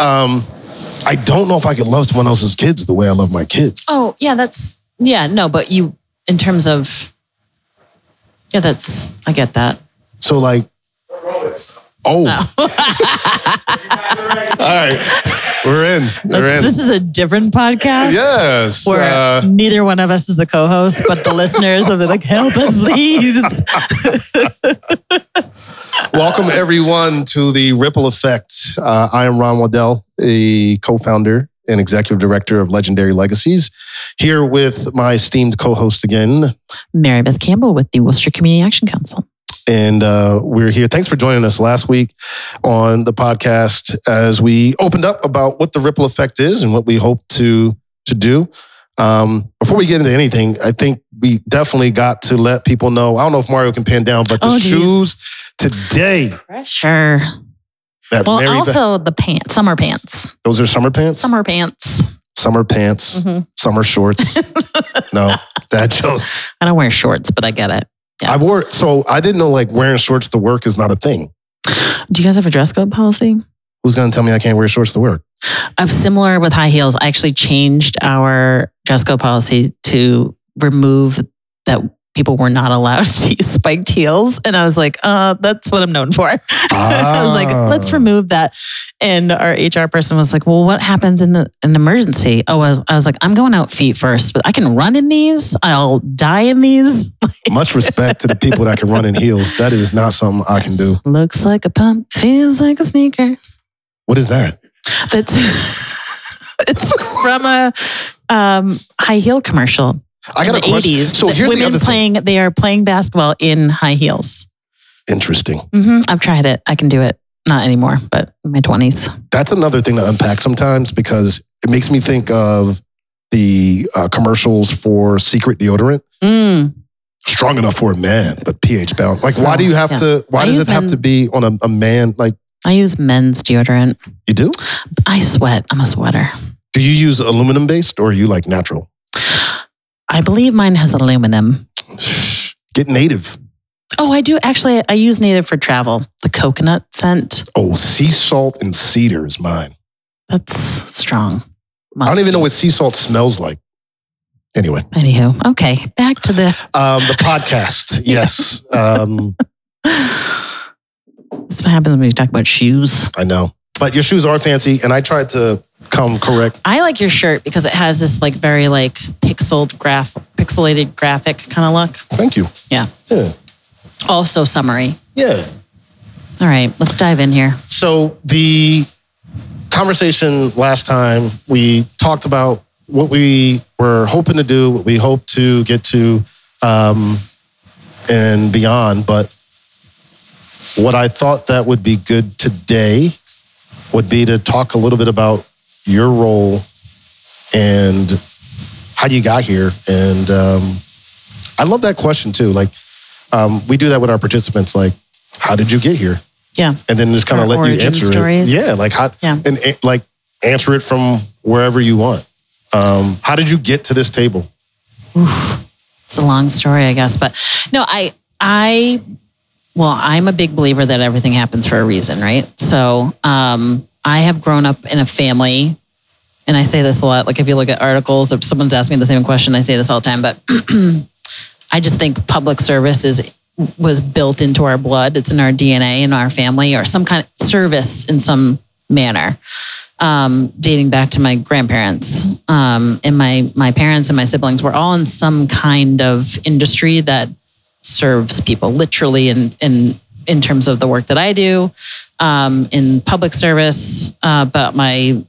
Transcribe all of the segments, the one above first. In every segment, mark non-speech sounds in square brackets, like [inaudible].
Um, I don't know if I could love someone else's kids the way I love my kids. Oh, yeah, that's yeah, no, but you in terms of yeah, that's I get that. So like, oh, [laughs] all right, we're in. We're That's- in. this is a different podcast. yes. Where uh, neither one of us is the co-host, but the listeners will be like, "Help us, please!" [laughs] welcome everyone to the Ripple Effect. Uh, I am Ron Waddell, a co-founder and executive director of Legendary Legacies, here with my esteemed co-host again, Marybeth Campbell with the Worcester Community Action Council. And uh, we're here. Thanks for joining us last week on the podcast as we opened up about what the ripple effect is and what we hope to to do. Um, before we get into anything, I think we definitely got to let people know. I don't know if Marrio can pan down, but the Oh, shoes today Pressure. that Well, also the pants, summer pants, those are summer pants, summer pants. summer pants, Mhm. summer shorts. [laughs] no, that joke. I don't wear shorts, but I get it. Yeah. I wore so I didn't know like wearing shorts to work is not a thing. Do you guys have a dress code policy? Who's gonna tell me I can't wear shorts to work? I'm similar with high heels. I actually changed our dress code policy to remove that people were not allowed [laughs] to use spiked heels. And I was like, uh, that's what I'm known for. [laughs] I was like, let's Ah. remove that. And our HR person was like, well, what happens in the, an emergency? Oh, I was, I was like, I'm going out feet first, but I can run in these. I'll die in these. [laughs] Much respect to the people that can run in heels. That is not something I can do. Looks like a pump, feels like a sneaker. What is that? That's it's from a um, high heel commercial. I got in a the question. 80s. So The here's the women other thing. playing. They are playing basketball in high heels. Interesting. hmm I've tried it. I can do it. Not anymore, but in my twenties. That's another thing to unpack sometimes because it makes me think of the uh, commercials for secret deodorant. Mm. Strong enough for a man, but pH bound. Like, why do you have Yeah. to? Why I does it have men- to be on a, a man? Like, I use men's deodorant. you do? I sweat. I'm a sweater. Do you use aluminum based or are you like natural? I believe mine has aluminum. [sighs] Get native. Oh, I do actually. I use native for travel. The coconut scent. Oh, sea salt and cedar is mine. That's strong. I don't even know what sea salt smells like. Anyway, Anywho, okay. Back to the [laughs] um, the podcast. [laughs] yes, um, This is what happens when we talk about shoes. I know. But your shoes are fancy, and I tried to come correct. I like your shirt because it has this like very like pixeled graph, pixelated graphic kind of look. Thank you. Yeah. Yeah, Also summary. yeah. All right, let's dive in here. So the conversation last time we talked about what we were hoping to do, what we hope to get to, um, and beyond. But what I thought that would be good today would be to talk a little bit about your role and how you got here. And um, I love that question too. Like um, we do that with our participants. Like, how did you get here? Yeah. and then just kind of let you answer stories. it. Yeah, like how Yeah. and, like answer it from wherever you want. Um, how did you get to this table? It's a long story, I guess, but no, I I well, I'm a big believer that everything happens for a reason, right? So, um, I have grown up in a family, and I say this a lot. Like if you look at articles, if someone's asking me the same question, I say this all the time. But [clears throat] I just think public service is was built into our blood. It's in our DNA, in our family, or some kind of service in some manner. Um, dating back to my grandparents, um, and my my parents and my siblings were all in some kind of industry that serves people, literally and in in terms of the work that I do, um, in public service. Uh, but my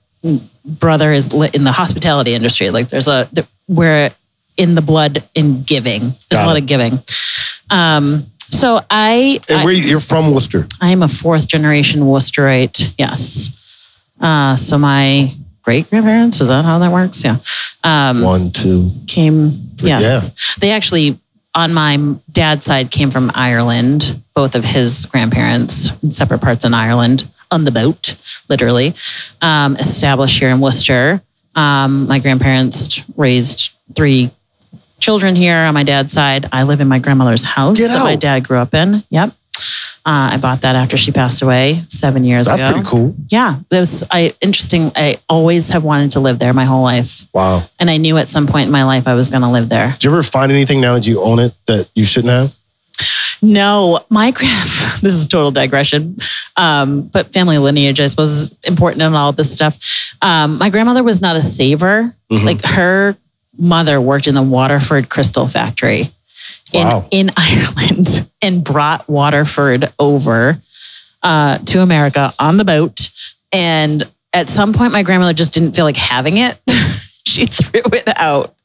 brother is in the hospitality industry. Like there's a we're in the blood in giving. There's Got a lot it. of giving. Um, so I, And where you- you're from Worcester. I am a fourth generation Worcesterite. Yes. Uh, so my great grandparents, is that how that works? Yeah. Um, One, two. came, yes. They actually, on my dad's side, came from Ireland, both of his grandparents, in separate parts in Ireland, on the boat, literally, um, established here in Worcester. Um, my grandparents raised three children here on my dad's side. I live in my grandmother's house Get that my dad grew up in. Yep. Uh, I bought that after she passed away seven years That's ago. That's pretty cool. Yeah, that was I interesting. I always have wanted to live there my whole life, Wow. and I knew at some point in my life I was going to live there. Did you ever find anything now that you own it that you shouldn't have? No, my [laughs] grand. This is total digression, um, but family lineage, I suppose, is important in all this stuff. Um, my grandmother was not a saver. Mhm. Like her mother worked in the Waterford Crystal Factory Wow. in [laughs] Ireland and brought Waterford over uh, to America on the boat. And at some point, my grandmother just didn't feel like having it. [laughs] she [laughs] threw it out.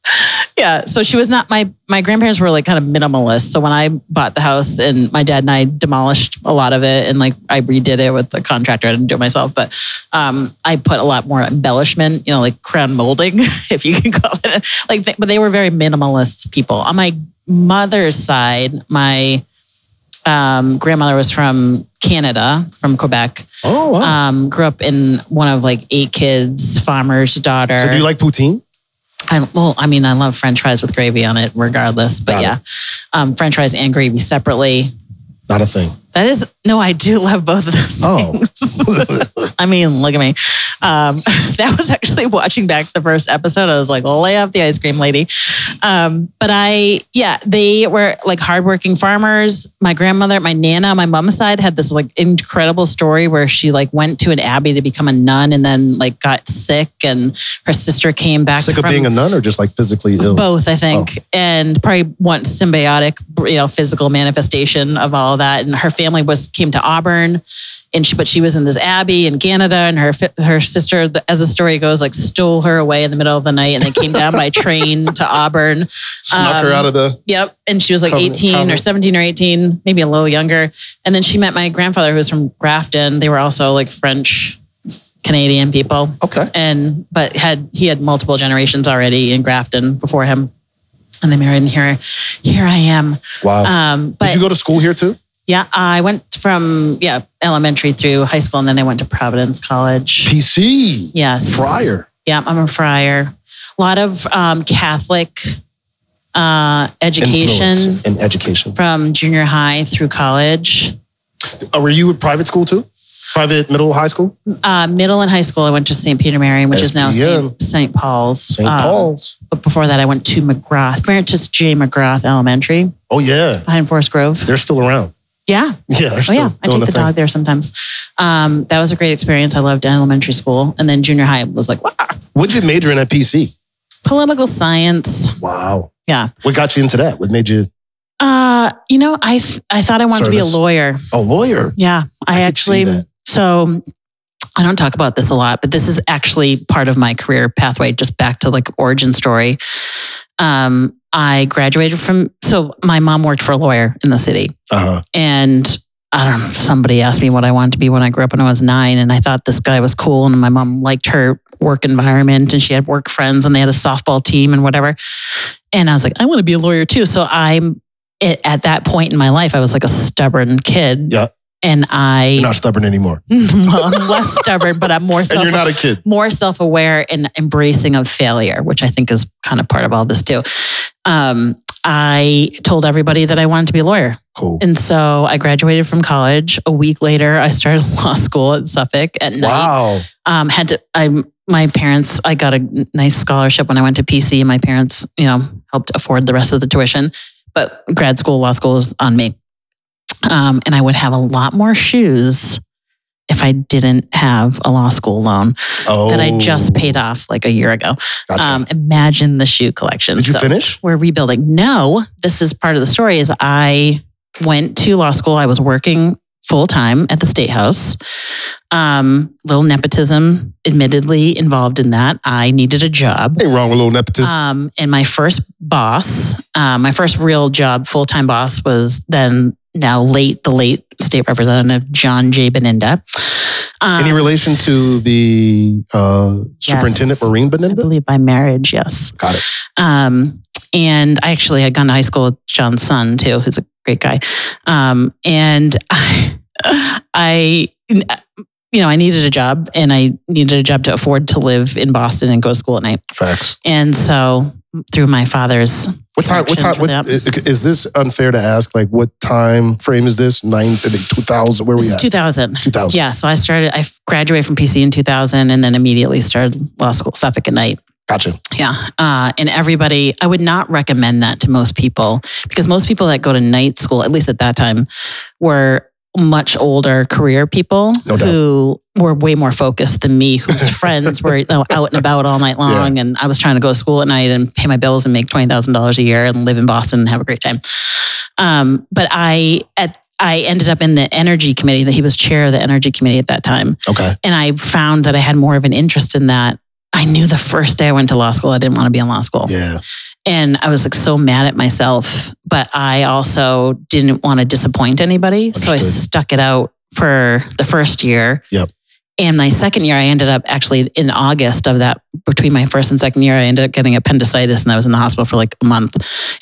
Yeah. So she was not my my grandparents were like kind of minimalist. So when I bought the house and my dad and I demolished a lot of it and like I redid it with the contractor, I didn't do it myself, but um, I put a lot more embellishment, you know, like crown molding, [laughs] if you can call it. Like, th- but they were very minimalist people. On my mother's side, my um, grandmother was from Canada, from Quebec. Oh, wow. Um, grew up in one of like eight kids, farmer's daughter. so do you like poutine? I, well, I mean, I love French fries with gravy on it, regardless. But Got yeah, um, French fries and gravy separately. Not a thing. That is no, I do love both of those. Oh. [laughs] I mean, look at me. Um, [laughs] that was actually watching back the first episode. I was like, lay off the ice cream lady. Um, but I, yeah, they were like hardworking farmers. My grandmother, my nana, on my mom's side had this like incredible story where she like went to an abbey to become a nun and then like got sick and her sister came back Sick of being a nun or just like physically ill? both, I think, and probably want symbiotic, you know, physical manifestation of all of that. And her family was came to Auburn, and she, but she was in this abbey in Canada, and her her sister, as the story goes, like stole her away in the middle of the night, and they came down by train [laughs] to Auburn. Snuck her um, out of the. Yep, and she was like Covenant- eighteen or seventeen or eighteen, maybe a little younger. And then she met my grandfather, who was from Grafton. They were also like French Canadian people Okay. and but had he had multiple generations already in Grafton before him, and they married. And here, here I am. Wow. Um, but Did you go to school here too? Yeah, I went from yeah elementary through high school, and then I went to Providence College. PC. Yes, Friar. Yeah, I'm a friar. A lot of um, Catholic uh, education and education. from junior high through college. Uh, were you at private school too? Private middle high school? Uh, middle and high school, I went to St. Peter-Marian, which is now SPM. St. St. Paul's. St. Um, Paul's. But before that, I went to McGrath, Francis J. McGrath Elementary Oh yeah, behind Forest Grove. they're still around. Yeah. Yeah, Oh, yeah. I take the dog there sometimes. Um, that was a great experience. I loved elementary school. And then junior high was like, wow, What did you major in at PC? political science. Wow. Yeah. What got you into that? What made you Uh, you know, I, I thought I wanted to be a lawyer. a lawyer? Yeah. I, I actually, so I don't talk about this a lot, but this is actually part of my career pathway, just back to like origin story. Um, I graduated from, so my mom worked for a lawyer in the city. Uh huh. And I don't know, somebody asked me what I wanted to be when I grew up when I was nine. And I thought this guy was cool. And my mom liked her work environment and she had work friends and they had a softball team and whatever. And I was like, I want to be a lawyer too. So I'm it, at that point in my life, I was like a stubborn kid. Yeah. And I, You're not stubborn anymore, well, [laughs] I'm less stubborn, but I'm more and self you're not a kid. more self-aware and embracing of failure, which I think is kind of part of all this too. Um, I told everybody that I wanted to be a lawyer. Cool. And so I graduated from college. A week later, I started [laughs] law school at Suffolk at night. Wow. Um, had to, I, my parents, I got a nice scholarship when I went to PC, and my parents, you know, helped afford the rest of the tuition. But grad school, law school is on me. Um, and I would have a lot more shoes if I didn't have a law school loan Oh, that I just paid off like a year ago. Gotcha. Um, imagine the shoe collection. Did you So- finish? we're rebuilding. No, this is part of the story is I went to law school. I was working full time at the state house. Um, little nepotism admittedly involved in that. I needed a job. Ain't wrong with little nepotism. Um, and my first boss, uh, my first real job, full time boss was then now late, the late state representative, John J. Binienda. Um, Any relation to the uh, superintendent, yes. Maureen I Binienda? believe by marriage, yes. Got it. Um, and I actually had gone to high school with John's son too, who's a great guy. Um, and [laughs] I, I, you know, I needed a job and I needed a job to afford to live in Boston and go to school at night. Facts. And so through my father's. What time? What time? What, is this unfair to ask? Like, what time frame is this? Nine, two thousand. Where we It's at? 2000. Two thousand. Yeah, so I started. I graduated from PC in 2000, and then immediately started law school, Suffolk at night. Gotcha. Yeah. Uh, and everybody, I would not recommend that to most people because most people that go to night school, at least at that time, were much older career people No who were way more focused than me, whose [laughs] friends were you know, out and about all night long. And I was trying to go to school at night and pay my bills and make $20,000 a year and live in Boston and have a great time. Um, but I, at, I ended up in the energy committee that he was chair of the energy committee at that time Okay. and I found that I had more of an interest in that. I knew the first day I went to law school, I didn't want to be in law school. Yeah. And I was like so mad at myself, but I also didn't want to disappoint anybody. So I stuck it out for the first year. Yep. And my second year, I ended up actually in August of that, between my first and second year, I ended up getting appendicitis and I was in the hospital for like a month.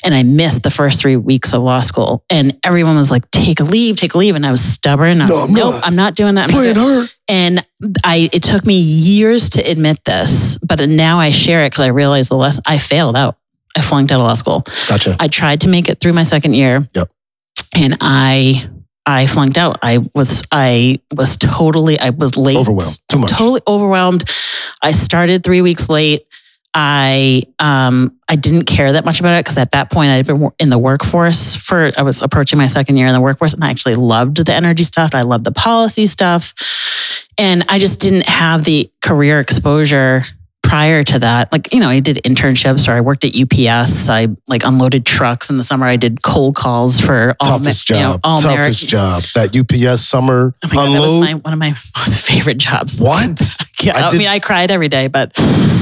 And I missed the first three weeks of law school. And everyone was like, take a leave, take a leave. And I was stubborn. I was No, I'm nope, not. I'm not doing that. I'm Playing [laughs] her. and I it took me years to admit this, but now I share it because I realized the lesson I failed out. I flunked out of law school. Gotcha. I tried to make it through my second year. Yep. And I I flunked out. I was I was totally I was late. Overwhelmed. Too much. Totally overwhelmed. I started three weeks late. I um I didn't care that much about it because at that point I'd been in the workforce for I was approaching my second year in the workforce and I actually loved the energy stuff. I loved the policy stuff. And I just didn't have the career exposure prior to that. Like, you know, I did internships or I worked at UPS. I like unloaded trucks in the summer. I did cold calls for all, Toughest you know, job. all Toughest job. That UPS summer Oh God, that was unload. my, one of my [laughs] most favorite jobs. what? [laughs] Yeah, I I, mean, I cried every day, but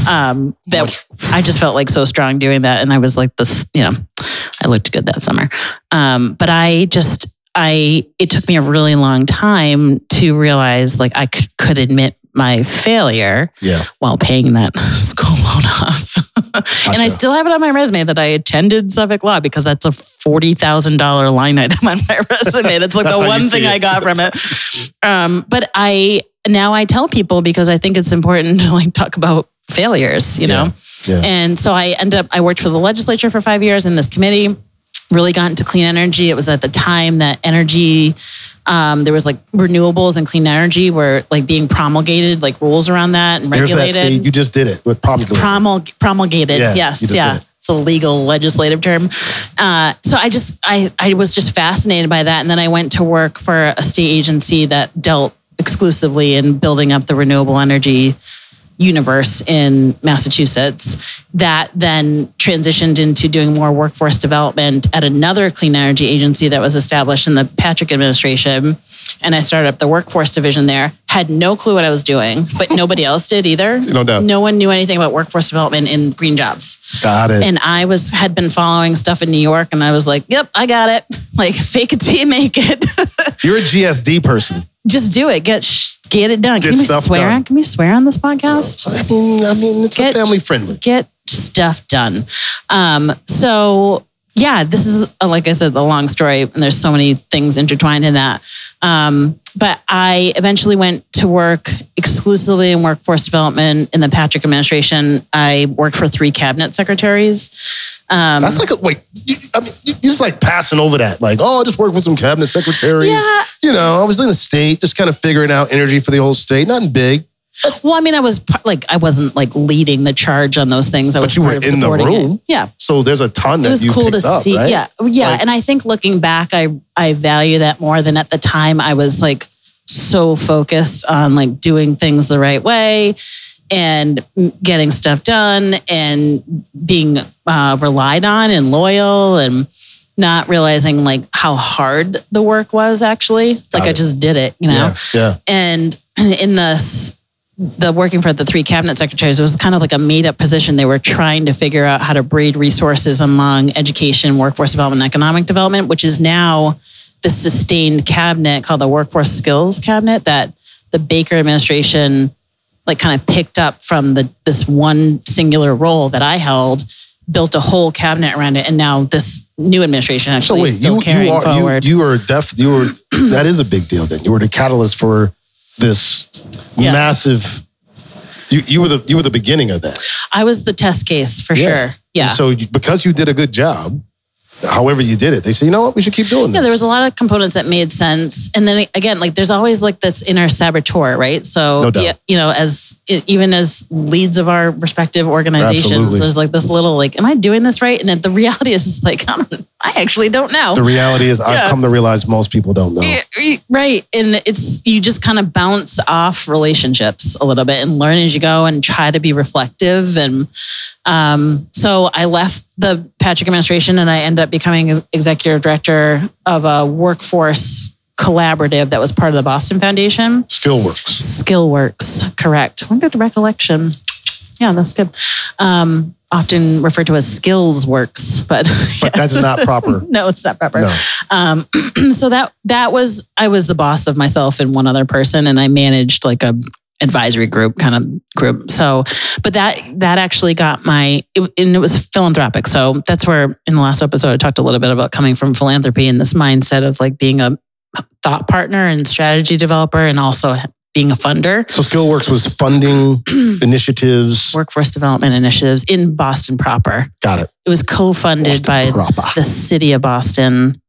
um, that I just felt like so strong doing that, and I was like this, you know, I looked good that summer. Um, but I just, I, it took me a really long time to realize like I could, could admit my failure Yeah. while paying that [laughs] school loan off. and I still have it on my resume that I attended Suffolk Law because that's a forty thousand dollar line item on my [laughs] resume. That's like That's the one thing. I got from it. [laughs] Um, but I now I tell people because I think it's important to like talk about failures, you know. Yeah. And so I ended up I worked for the legislature for five years in this committee. Really got into clean energy. It was at the time that energy um, there was like renewables and clean energy were like being promulgated, like rules around that and There's that. regulated. See, you just did it with promulgated. Promul- promulgated. Yeah, yes. Yeah. it. It's a legal legislative term. Uh, so I just, I, I was just fascinated by that. And then I went to work for a state agency that dealt exclusively in building up the renewable energy universe in Massachusetts that then transitioned into doing more workforce development at another clean energy agency that was established in the Patrick administration. And I started up the workforce division there. Had no clue what I was doing, but [laughs] nobody else did either. No doubt. No one knew anything about workforce development in green jobs. Got it. And I was had been following stuff in New York and I was like, yep, I got it. [laughs] Like fake it till you make it. [laughs] You're a GSD person. Just do it. Get sh- get it done. Get Can we stuff swear? done. Can we swear on this podcast? I mean, I mean, it's Get- family friendly. get stuff done. Um, so yeah, this is uh, like I said, a long story, and there's so many things intertwined in that. Um, but I eventually went to work exclusively in workforce development in the Patrick administration. I worked for three cabinet secretaries. Um, That's like a wait. You, I mean, you, you're just like passing over that. Like, oh, I just work with some cabinet secretaries. Yeah. You know, I was in the state, just kind of figuring out energy for the whole state. Nothing big. Well, I mean, I was like, I wasn't like leading the charge on those things. I But was you were in the supporting it. room. Yeah, So there's a ton it was you cool to up, see. right? Yeah, yeah. Like- and I think looking back, I I value that more than at the time. I was like so focused on like doing things the right way and getting stuff done and being uh, relied on and loyal and not realizing like how hard the work was actually. like I it. just did it, you know Yeah. Yeah. and [clears throat] in this the working for the three cabinet secretaries it was kind of like a made up position they were trying to figure out how to breed resources among education workforce development and economic development which is now the sustained cabinet called the workforce skills cabinet that the baker administration like kind of picked up from the this one singular role that i held built a whole cabinet around it and now this new administration So actually wait, is still you carrying you are forward you you are def you were that is a big deal. Then you were the catalyst for this Yeah. massive You, you were the you were the beginning of that. I was the test case for Yeah. sure. Yeah. And so you, because you did a good job, however you did it, they said, you know what, we should keep doing this. Yeah, there was a lot of components that made sense, and then again, like there's always like that's inner saboteur, right? So, No doubt. yeah, you know, as even as leads of our respective organizations, Absolutely. there's like this little like, am I doing this right? And then the [laughs] reality is, like I I actually don't know. the reality is, I've come to realize most people don't know. Yeah, Right. And it's, you just kind of bounce off relationships a little bit and learn as you go and try to be reflective. And um, so I left the Patrick administration and I ended up becoming executive director of a workforce collaborative that was part of the Boston Foundation. Skill works. Skillworks, correct. What good recollection? Yeah, that's good. Um, often referred to as skills works, but, [laughs] But that's not proper. [laughs] no, it's not proper. No. Um, [clears throat] so that that was I was the boss of myself and one other person, and I managed like a advisory group kind of group. So, but that that actually got my it, and it was philanthropic. So that's where in the last episode I talked a little bit about coming from philanthropy and this mindset of like being a thought partner and strategy developer, and also being a funder. So Skillworks was funding [clears throat] initiatives. Workforce development initiatives in Boston proper. Got it. It was co-funded by Proper. the city of Boston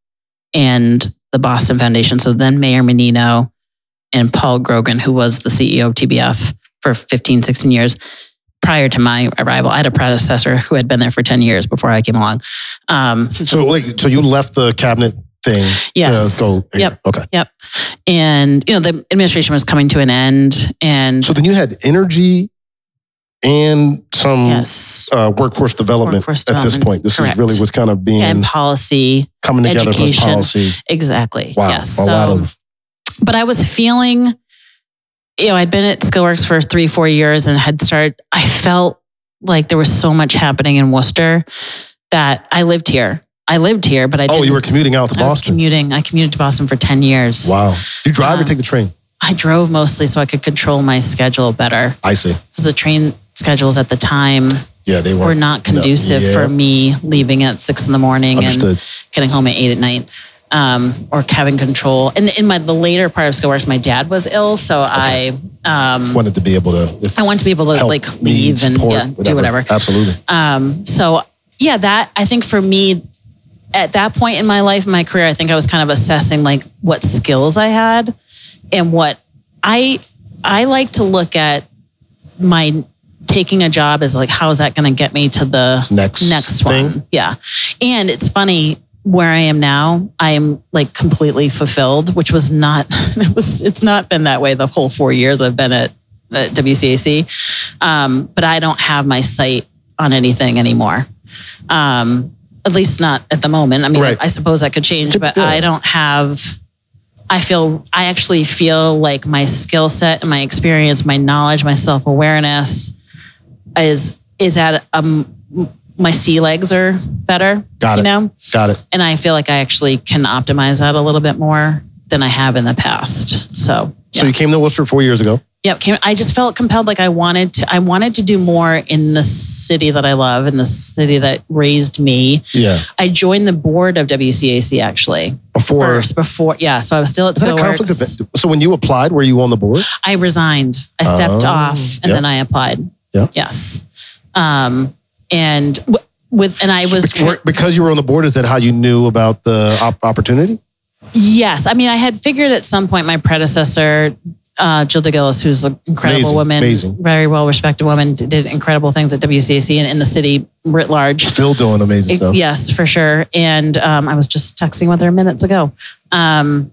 and the Boston Foundation. So then Mayor Menino and Paul Grogan, who was the CEO of TBF for 15, 16 years prior to my arrival. I had a predecessor who had been there for 10 years before I came along. Um, So like, so you left the cabinet thing Yes. to go. Yep. Okay. Yep. And, you know, the administration was coming to an end. And So then you had energy and some yes, uh, workforce development Workforce at this point. This correct. is really was kind of being and policy. coming together education. policy. Exactly. Wow. Yes. a so, lot of but I was feeling, you know, I'd been at Skillworks for three, four years and had started, I felt like there was so much happening in Worcester that I lived here. I lived here, but I didn't. Oh, you were commuting out to I was Boston. commuting. I commuted to Boston for 10 years. Wow. Do you drive or Um, take the train? I drove mostly so I could control my schedule better I see. because the train schedules at the time Yeah, they were. were not conducive yeah. for me leaving at six in the morning Understood. and getting home at eight at night. Um, or having control. And in my the later part of Skillworks, my dad was ill, so I um, Wanted to be able to. I want to be able to like leave and support, yeah, do whatever. Absolutely. Um, so yeah, that I think for me at that point in my life, my career, I think I was kind of assessing like what skills I had and what I I like to look at my taking a job as like how is that going to get me to the Next next thing. one? Yeah, and it's funny where I am now. I am like completely fulfilled, which was not [laughs] it was it's not been that way the whole four years I've been at, at WCAC. Um, but I don't have my sight on anything anymore. Um, at least not at the moment. I mean, Right. I suppose that could change, but Yeah. I don't have. I feel I actually feel like my skill set and my experience, my knowledge, my self awareness is is at um my sea legs are better. Got you it. know, Got it. and I feel like I actually can optimize that a little bit more than I have in the past. So So you came to Worcester four years ago. Yep, came, I just felt compelled. Like I wanted to. I wanted to do more in the city that I love, in the city that raised me. Yeah. I joined the board of WCAC actually Before. first. Before, yeah. So I was still at Is that of. So when you applied, were you on the board? I resigned. I stepped Oh, off, and yep. then I applied. Yeah. Yes. Um, and with and I was because you were on the board. Is that how you knew about the op- opportunity? Yes. I mean, I had figured at some point my predecessor, uh, Jill Dagilis, who's an incredible Amazing, woman, amazing. very well respected woman, did incredible things at WCAC and in the city writ large. Still doing amazing stuff. Yes, for sure. And um, I was just texting with her minutes ago. Um,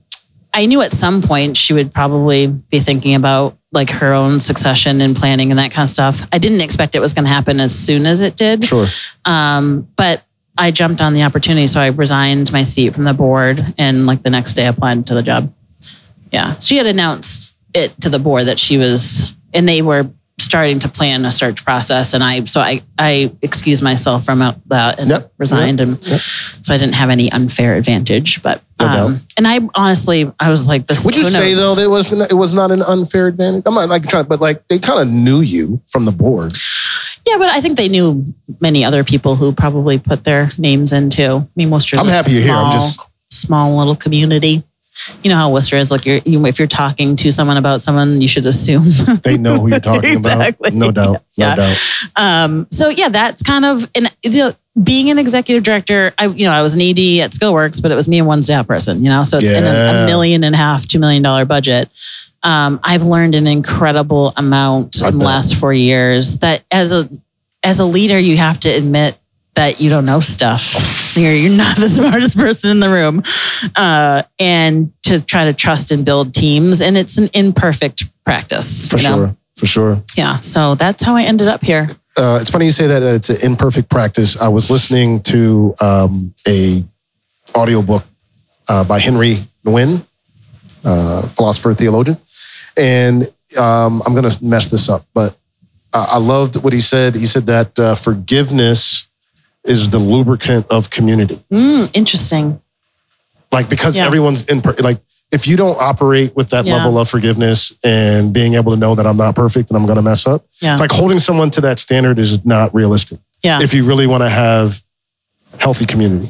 I knew at some point she would probably be thinking about like her own succession and planning and that kind of stuff. I didn't expect it was going to happen as soon as it did. Sure. Um, but I jumped on the opportunity, so I resigned my seat from the board, and like the next day, applied to the job. Yeah, she had announced it to the board that she was, and they were starting to plan a search process, and I so I I excused myself from that and Yep, resigned, and yep. so I didn't have any unfair advantage. But No um, and I honestly, I was like, this. Would you say though that it was it was not an unfair advantage? I'm not like trying, but like they kind of knew you from the board. Yeah, but I think they knew many other people who probably put their names into. I mean, most I'm happy you're here. I'm just- small little community. You know how Worcester is. Like you're, you, if you're talking to someone about someone, you should assume [laughs] They know who you're talking Exactly. about. No doubt. [laughs] No Yeah. doubt. Um, so yeah, that's kind of you know, being an executive director. I you know I was an ED at Skillworks, but it was me and one staff person. You know, so it's in a, Yeah. a million and a half, two million dollar budget. Um, I've learned an incredible amount in the last four years. That as a as a leader, you have to admit that you don't know stuff. You're you're not the [laughs] smartest person in the room, uh, and to try to trust and build teams. And it's an imperfect practice. For you know? sure. For sure. Yeah. So that's how I ended up here. uh, it's funny you say that uh, it's an imperfect practice. I was listening to um, a audiobook uh, by Henri Nouwen, uh, philosopher theologian, and um, I'm going to mess this up, but uh, I loved what he said. He said that uh, forgiveness is the lubricant of community. Mm, interesting. Like because Yeah. everyone's in like if you don't operate with that Yeah. level of forgiveness and being able to know that I'm not perfect and I'm going to mess up, Yeah. like holding someone to that standard is not realistic yeah. if you really want to have healthy community.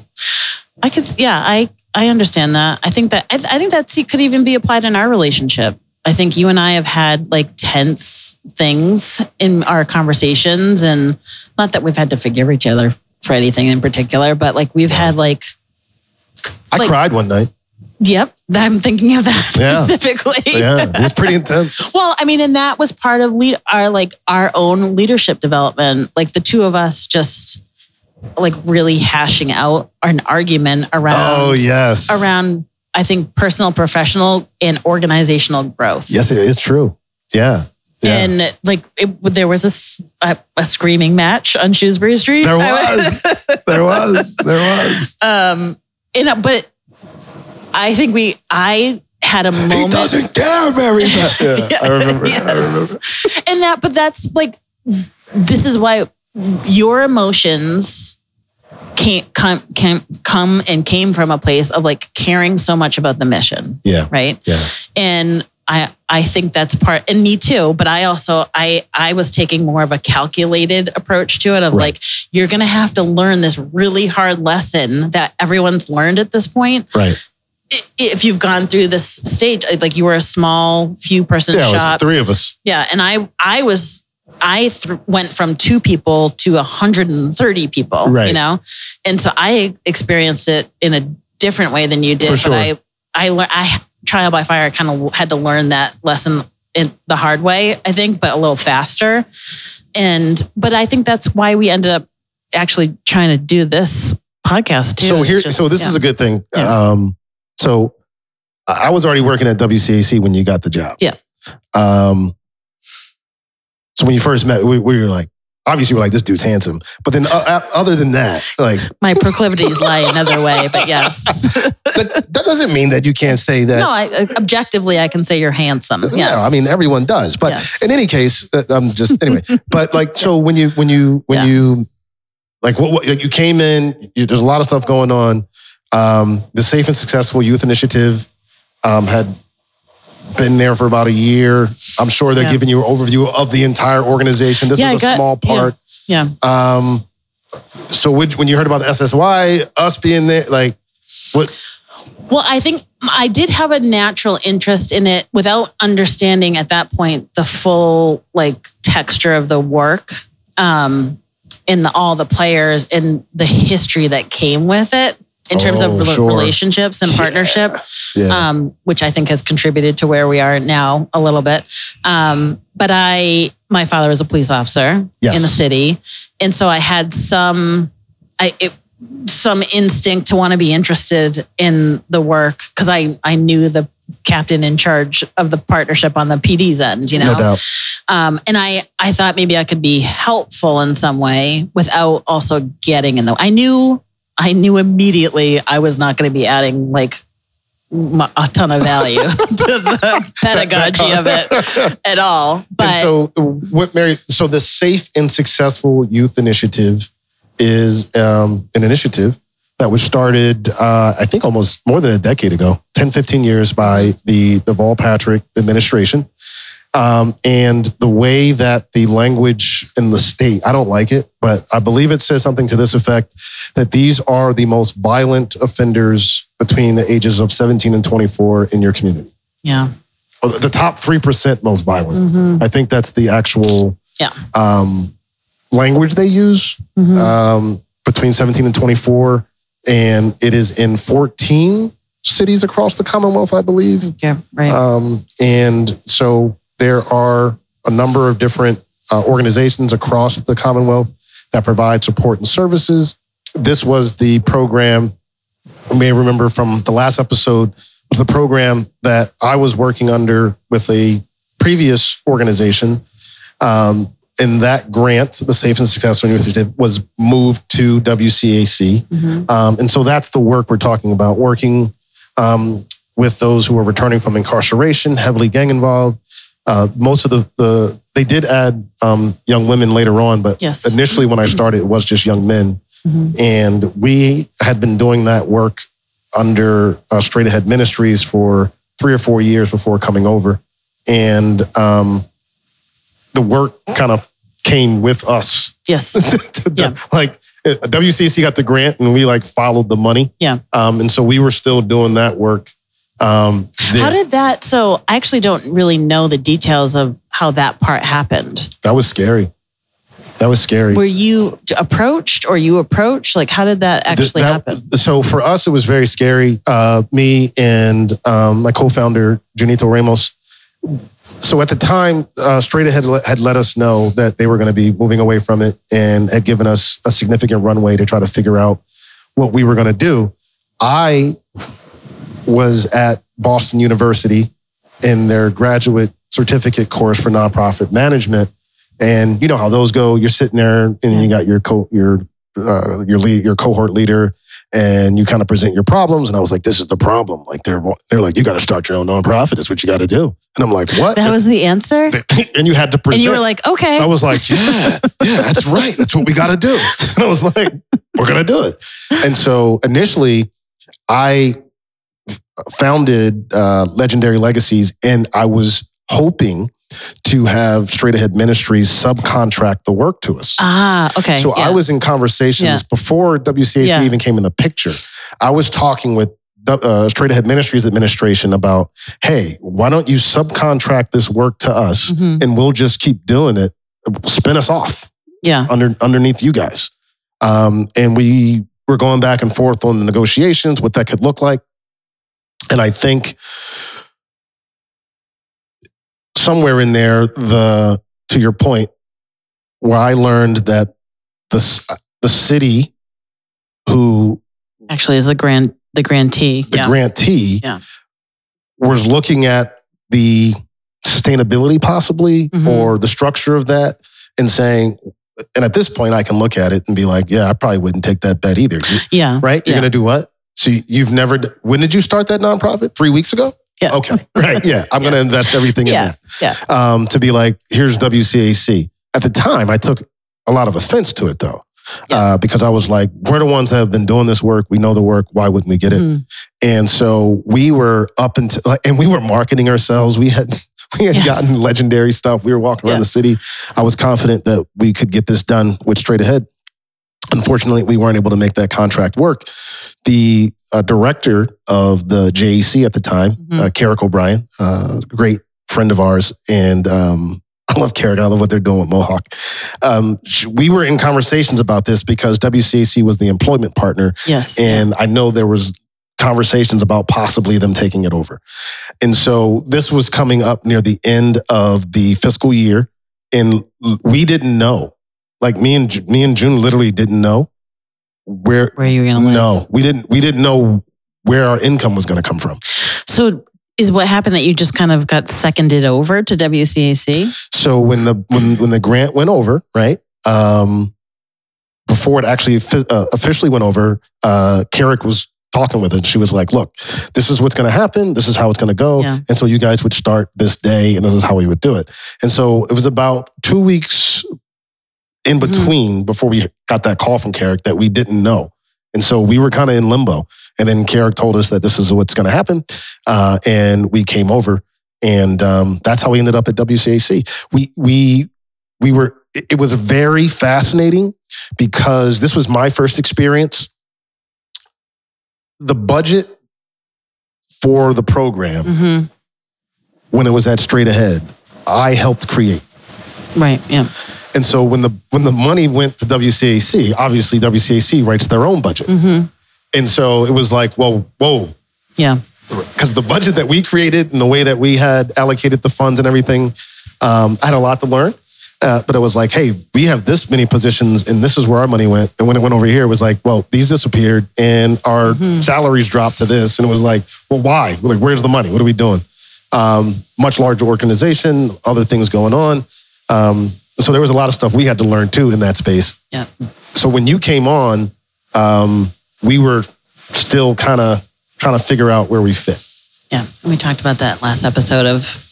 I could, yeah, I, I understand that. I think that, I, I think that could even be applied in our relationship. I think you and I have had like tense things in our conversations and not that we've had to forgive each other for anything in particular, but like we've had like, I Like- cried one night. yep, I'm thinking of that Yeah. specifically. Yeah, it was [laughs] pretty intense. Well, I mean, and that was part of lead, our like our own leadership development. Like the two of us just like really hashing out an argument around Oh yes, around I think personal, professional, and organizational growth. Yes, it is true. Yeah, yeah. And like it, there was a a screaming match on Shrewsbury Street. there [laughs] was, there was, there was. [laughs] um, and uh, but I think we I had a moment. He doesn't care, Marybeth. [laughs] Yeah, I remember. I remember. and that but that's like this is why your emotions came come came come and came from a place of like caring so much about the mission Yeah, right yeah, and i i think that's part and me too but i also i i was taking more of a calculated approach to it of Right. like you're gonna have to learn this really hard lesson that everyone's learned at this point right. If you've gone through this stage like you were a small few person Yeah, shop three of us. yeah, and I I was I th- went from two people to 130 people, Right. you know, and so I experienced it in a different way than you did. For sure. But I I learned I trial by fire. I kind of had to learn that lesson in the hard way, I think, but a little faster. And but I think that's why we ended up actually trying to do this podcast too. So here, just- so this yeah. is a good thing. Yeah. Um, so I I was already working at WCAC when you got the job. Yeah. Um, so when you first met, we, we were like, obviously, we're like, this dude's handsome. But then, uh, uh, other than that, like, my proclivities lie another way. But yes, [laughs] that, that doesn't mean that you can't say that. no, I, objectively, I can say you're handsome. Yes, Yeah, I mean everyone does, but Yes. in any case, uh, um, just anyway. but like, so when you when you when Yeah. you like what, what like, you came in, you, there's a lot of stuff going on. Um, the Safe and Successful Youth Initiative um, had been there for about a year. I'm sure they're Yeah. giving you an overview of the entire organization. This Yeah, is a got- small part. yeah. Um, so when when you heard about the SSY, us being there, like what? Well, I think I did have a natural interest in it without understanding at that point the full like texture of the work, um, in the, all the players and the history that came with it in terms Oh, of rela- sure. relationships and Yeah. partnership, Yeah, um, which I think has contributed to where we are now a little bit. Um, but I, my father was a police officer Yes. in the city, and so I had some, I it, some instinct to want to be interested in the work because I I knew the captain in charge of the partnership on the PD's end, you know. no doubt. Um, and I I thought maybe I could be helpful in some way without also getting in the. I knew I knew immediately I was not going to be adding like a ton of value [laughs] to the [laughs] pedagogy of it [laughs] at all. But and so what Mary so the safe and successful youth initiative is um, an initiative that was started uh, i think almost more than a decade ago 10 15 years by the the Deval Patrick administration Um, and the way that the language in the state, I don't like it, but I believe it says something to this effect that these are the most violent offenders between the ages of 17 and 24 in your community. Yeah. Oh, The top 3% most violent. Mhm. I think that's the actual Yeah. um, language they use Mhm. um, between 17 and 24. And it is in 14 cities across the Commonwealth, I believe. yeah. Right. Um, and so there are a number of different uh, organizations across the Commonwealth that provide support and services. This was the program, you may remember from the last episode, was the program that I was working under with a previous organization. Um, and that grant, the Safe and Successful Initiative, was moved to WCAC. Mhm. Um, and so that's the work we're talking about, working um, with those who are returning from incarceration, heavily gang involved. Uh, most of the, the they did add um, young women later on, but Yes. initially when I started, it was just young men. Mhm. And we had been doing that work under uh, Straight Ahead Ministries for three or four years before coming over. And um, the work kind of came with us. Yes. [laughs] the- Yeah. Like uh, WCC got the grant and we like followed the money. Yeah. Um, and so we were still doing that work. Um, there. How did that? So I actually don't really know the details of how that part happened. that was scary. That was scary. Were you approached or you approached? Like, how did that Th- actually that- happen? So for us, it was very scary. Uh, me and um, my co-founder Junito Ramos. So at the time, uh, Straight Ahead had let us know that they were going to be moving away from it and had given us a significant runway to try to figure out what we were going to do. I was at Boston University in their graduate certificate course for nonprofit management, and you know how those go. You're sitting there, and you got your co your uh, your lead, your cohort leader, and you kind of present your problems. And I was like, "This is the problem." Like they're they're like, "You got to start your own nonprofit. That's what you got to do." And I'm like, "What?" That was the answer. [clears throat] and you had to present. And you were like, okay. I was like, "Yeah, yeah, that's right. That's what we got to do." [laughs] And I was like, "We're gonna do it." And so initially, I founded uh, Legendary Legacies, and I was hoping to have Straight Ahead Ministries subcontract the work to us. ah, okay. So yeah. I was in conversations Yeah. before WCAC Yeah. even came in the picture. I was talking with the uh, Straight Ahead Ministries administration about, hey, why don't you subcontract this work to us Mhm. and we'll just keep doing it, spin us off Yeah. under underneath you guys. Um, and we were going back and forth on the negotiations, what that could look like. And I think somewhere in there, the to your point, where I learned that the the city who Actually, is the grand the grantee. the yeah. grantee Yeah. was looking at the sustainability possibly Mhm. or the structure of that and saying and at this point i can look at it and be like yeah i probably wouldn't take that bet either yeah. right you're Yeah. gonna do what so you- you've never when did you start that nonprofit three weeks ago Yeah. okay [laughs] right yeah i'm gonna invest everything Yeah. in that Yeah. um, to be like here's wcac at the time i took a lot of offense to it though uh, because i was like we're the ones that have been doing this work we know the work why wouldn't we get it Mhm. and so we were up until, like, and we were marketing ourselves. We had, [laughs] we had Yes. gotten legendary stuff. We were walking around the city. I was confident that we could get this done with straight ahead. Unfortunately, we weren't able to make that contract work. The uh, director of the JEC at the time, Mhm. uh, Carrick O'Brien, uh, great friend of ours, and um, [laughs] I love Carrick. I love what they're doing with Mohawk. Um, we were in conversations about this because WCAC was the employment partner Yes. and I know there was conversations about possibly them taking it over. And so this was coming up near the end of the fiscal year and we didn't know. Like me and me and June literally didn't know where Where you were gonna live. no, we didn't we didn't know where our income was going to come from. So is what happened that you just kind of got seconded over to WCAC? So when the when when the grant went over, right? Um before it actually uh, officially went over, uh Carrick was talking with it. She was like, "Look, this is what's going to happen. This is how it's going to go." Yeah. And so you guys would start this day, and this is how we would do it. And so it was about two weeks in Mhm. between before we got that call from Carrick that we didn't know. And so we were kind of in limbo. And then Carrick told us that this is what's going to happen. Uh, and we came over. and um, that's how we ended up at WCAC. We we we were. It was very fascinating because this was my first experience. The budget for the program hmm when it was at Straight Ahead, I helped create. Right. Yeah. And so when the when the money went to WCAC, obviously WCAC writes their own budget. hmm And so it was like, whoa, whoa, Yeah. because the budget that we created and the way that we had allocated the funds and everything, um, I had a lot to learn. Uh, but it was like, hey, we have this many positions and this is where our money went. And when it went over here, it was like, well, these disappeared and our salaries dropped to this. And it was like, well, why? We're like, where's the money? What are we doing? Um, much larger organization, other things going on. Um, so there was a lot of stuff we had to learn too in that space. Yeah. So when you came on, um, we were still kind of trying to figure out where we fit. Yeah. And we talked about that last episode of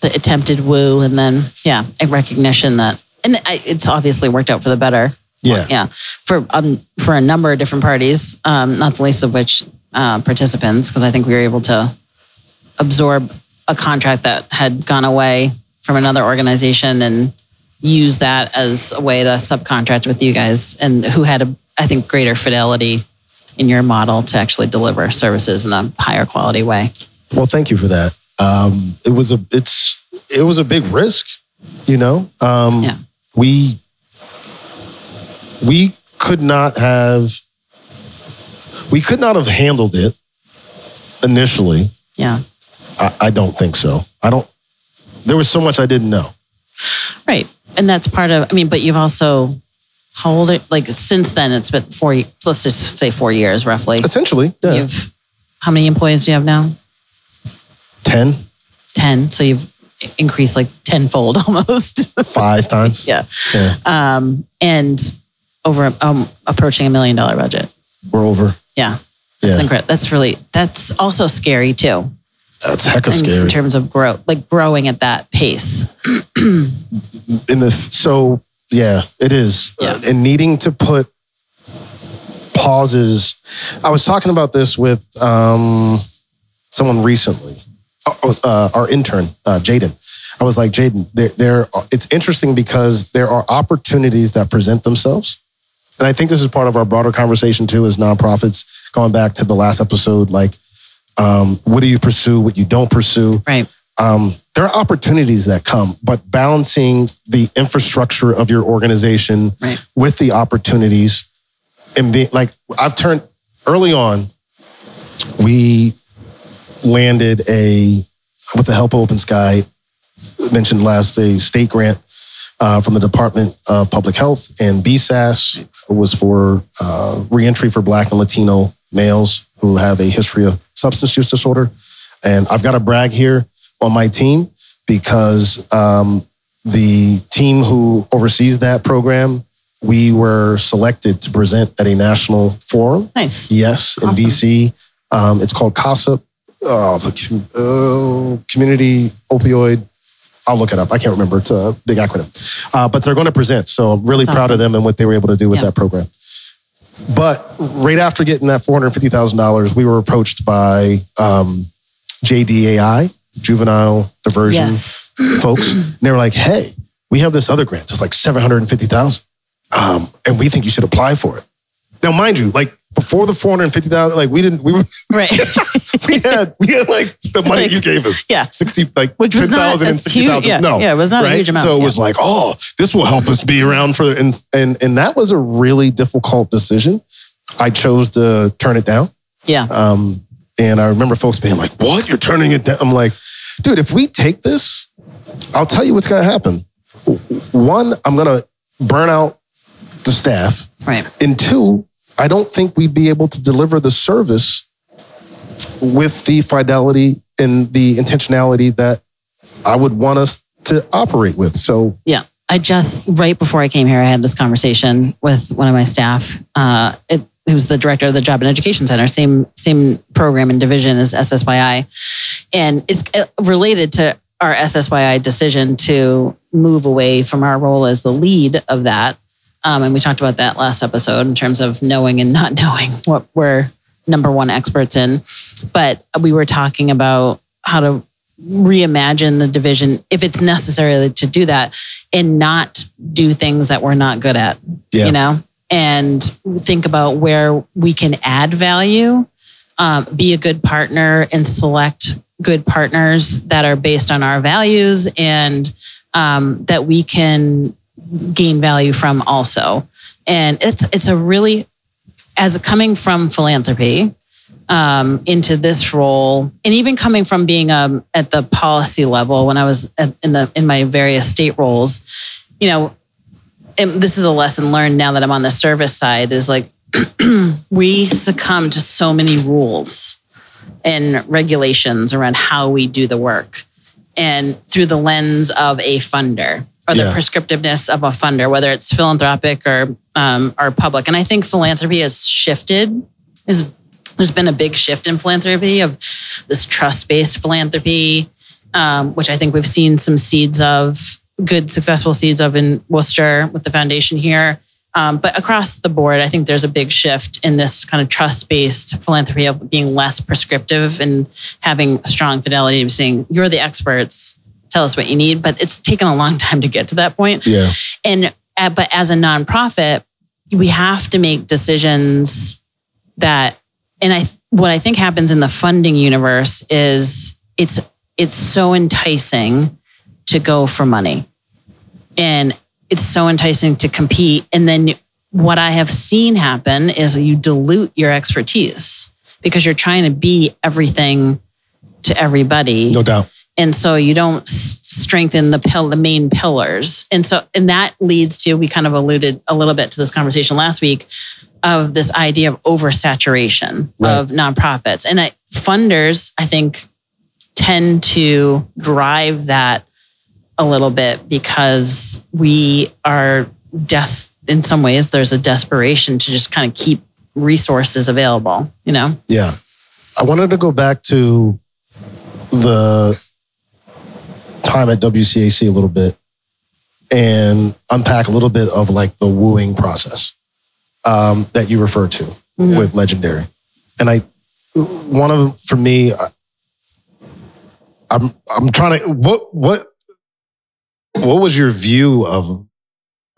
the attempted woo and then, yeah, a recognition that, and I, it's obviously worked out for the better. Yeah. Yeah. For, um, for a number of different parties, um, not the least of which uh, participants, because I think we were able to absorb a contract that had gone away from another organization and use that as a way to subcontract with you guys and who had a, I think, greater fidelity in your model to actually deliver services in a higher quality way. Well, thank you for that. Um, it was a it's it was a big risk, you know. Um, Yeah. We we could not have we could not have handled it initially. Yeah. I, I don't think so. I don't. There was so much I didn't know. Right. And that's part of, I mean, but you've also, how old, are, like since then, it's been four, let's just say four years roughly. Essentially, yeah, You've, how many employees do you have now? ten, 10. So you've increased like tenfold [laughs] almost. five times. yeah. Yeah, Um, and over, um, approaching a million dollar budget. we're over. Yeah. That's Yeah, incredible. That's really, that's also scary too. That's hecka in, scary. in terms of growth, like growing at that pace. [clears throat] in the so yeah it is Yeah. Uh, and needing to put pauses i was talking about this with um someone recently uh, uh, our intern uh, jaden i was like jaden there, there it's interesting because there are opportunities that present themselves and i think this is part of our broader conversation too as nonprofits going back to the last episode like um, what do you pursue? What you don't pursue? Right. um, there are opportunities that come, but balancing the infrastructure of your organization Right. with the opportunities and being like, I've turned early on, we landed a, with the help of Open Sky, mentioned last, a state grant uh, from the Department of Public Health and BSAS was for uh, reentry for Black and Latino males who have a history of substance use disorder. And I've got to brag here on my team because um, the team who oversees that program, we were selected to present at a national forum. Nice. Yes, in Awesome. DC. Um, it's called COSSUP, oh, the oh, Community Opioid. I'll look it up. I can't remember. It's a big acronym. Uh, but they're going to present. So I'm really That's proud of them and what they were able to do with Yeah. that program. But right after getting that $450,000, we were approached by um, JDAI, Juvenile Diversion Yes. folks. And they were like, hey, we have this other grant. It's like 750,000. Um, and we think you should apply for it. Now, mind you, like before the 450,000, like we didn't, we were, [laughs] Right. [laughs] we had, we had like the money Like, you gave us. yeah. 60, like Which 10,000 and as huge. 60,000. Yeah. No. Yeah. It was not a right? huge amount. So it yeah. was like, oh, this will help us be around for, and, and, and that was a really difficult decision. I chose to turn it down. yeah. Um, and I remember folks being like, what? You're turning it down? I'm like, dude, if we take this, I'll tell you what's going to happen. One, I'm going to burn out the staff. Right. And two, I don't think we'd be able to deliver the service with the fidelity and the intentionality that I would want us to operate with. So, Yeah. I just, right before I came here, I had this conversation with one of my staff. Uh, it, who's the director of the Job and Education Center, same same program and division as SSYI, and it's uh, related to our SSYI decision to move away from our role as the lead of that. Um, and we talked about that last episode in terms of knowing and not [laughs] knowing what we're number one experts in. But we were talking about how to reimagine the division if it's necessary to do that and not do things that we're not good at Yeah. you know and think about where we can add value um, be a good partner and select good partners that are based on our values and um, that we can gain value from also and it's it's a really as coming from philanthropy um, into this role, and even coming from being um, at the policy level when I was at, in the in my various state roles, you know, and this is a lesson learned now that I'm on the service side. Is like [clears throat] we succumb to so many rules and regulations around how we do the work, and through the lens of a funder or the Yeah. prescriptiveness of a funder, whether it's philanthropic or um, or public. And I think philanthropy has shifted. Is there's been a big shift in philanthropy of this trust based philanthropy, um, which I think we've seen some seeds of good, successful seeds of in Worcester with the foundation here. Um, but across the board, I think there's a big shift in this kind of trust based philanthropy of being less prescriptive and having strong fidelity of saying, you're the experts, tell us what you need. But it's taken a long time to get to that point Yeah. and uh, but as a nonprofit we have to make decisions that and i what i think happens in the funding universe is it's it's so enticing to go for money and it's so enticing to compete and then what i have seen happen is you dilute your expertise because you're trying to be everything to everybody No doubt. And so you don't strengthen the pill the main pillars and so and that leads to we kind of alluded a little bit to this conversation last week of this idea of oversaturation Right. of nonprofits and I, funders i think tend to drive that a little bit because we are des- in some ways there's a desperation to just kind of keep resources available you know Yeah. I wanted to go back to the time at WCAC a little bit and unpack a little bit of like the wooing process um, that you refer to Mhm. with Legendary. And I, one of them for me, I, I'm I'm trying to what what what was your view of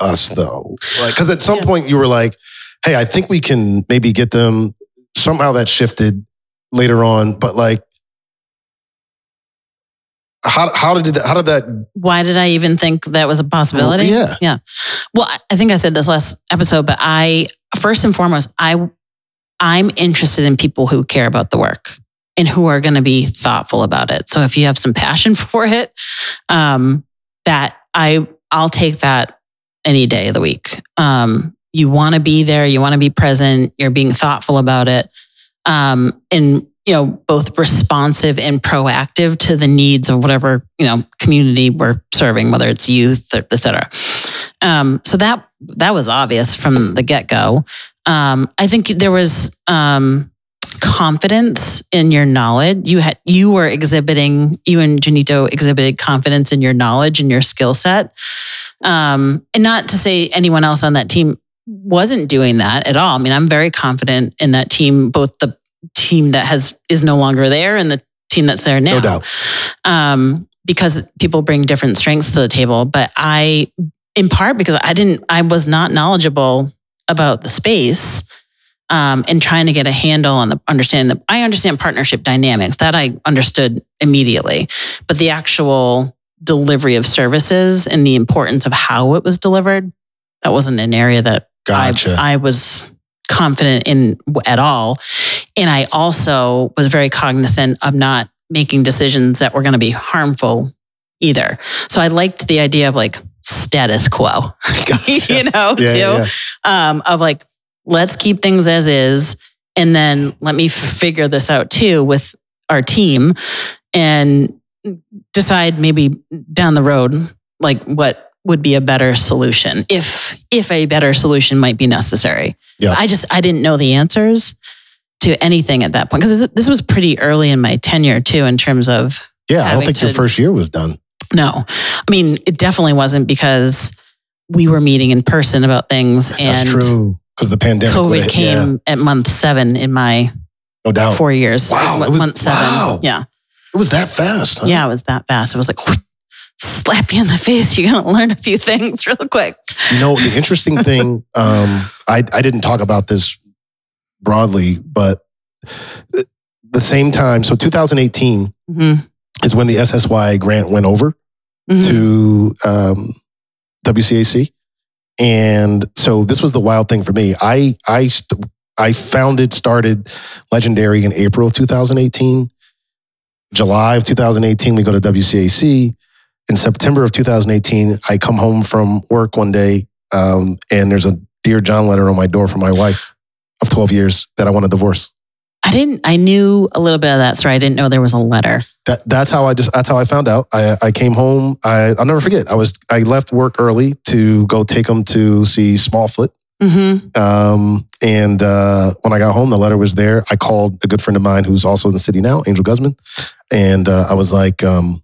us though? Like, because at some Yeah. point you were like, "Hey, I think we can maybe get them." Somehow that shifted later on, but like, how how did that, how did that? why did I even think that was a possibility? yeah. Yeah. Well, I- I think I said this last episode, but I first and foremost, I I'm interested in people who care about the work and who are going to be thoughtful about it. So if you have some passion [laughs] for it, um, that I I'll take that any day of the week. Um, you want to be there, you want to be present, you're being thoughtful about it, um, and you know both responsive and proactive to the needs of whatever you know community we're serving, whether it's youth, or et cetera. Um, so that that was obvious from the get go. Um, I think there was um, confidence in your knowledge. You had you were exhibiting. You and Junito exhibited confidence in your knowledge and your skill set. Um, and not to say anyone else on that team wasn't doing that at all. I mean, I'm very confident in that team, both the team that has is no longer there and the team that's there now No doubt. um, because people bring different strengths to the table. But I, in part, because I didn't, I was not knowledgeable about the space um, and trying to get a handle on the understanding that I understand partnership dynamics that I understood immediately, but the actual delivery of services and the importance of how it was delivered, that wasn't an area that Gotcha. I, I was confident in at all. And I also was very cognizant of not making decisions that were going to be harmful either. So I liked the idea of like status quo, [laughs] Gotcha. you know, Yeah, too, yeah, yeah. Um, of like, let's keep things as is. And then let me figure this out too with our team and decide maybe down the road, like what would be a better solution if if a better solution might be necessary. Yeah. I just I didn't know the answers to anything at that point because this was pretty early in my tenure too in terms of Yeah, I don't think your first year was done. no. I mean, it definitely wasn't because we were meeting in person about things That's and true because the pandemic. COVID came yeah, at month 7 in my no doubt. four years. Wow, it was- month 7. wow. Yeah. It was that fast. Huh? Yeah, it was that fast. It was like slap you in the face. You're gonna learn a few things [laughs] real quick. You know, the interesting thing, [laughs] um, I I didn't talk about this broadly, but the same time, so 2018 Mhm. is when the SSY grant went over Mhm. to um, WCAC, and so this was the wild thing for me. I I st- I founded started Legendary in April of 2018. July of 2018, we go to WCAC. In September of 2018, I come home from work one day, um, and there's a Dear John letter on my door from my wife of 12 years that I want a divorce. I didn't. I knew a little bit of that story. I didn't know there was a letter. That, that's how I just that's how I found out. I, I came home. I, I'll never forget. I was I left work early to go take him to see Smallfoot. Mm-hmm. Um, and uh, when I got home, the letter was there. I called a good friend of mine who's also in the city now, Angel Guzman, and uh, I was like, um,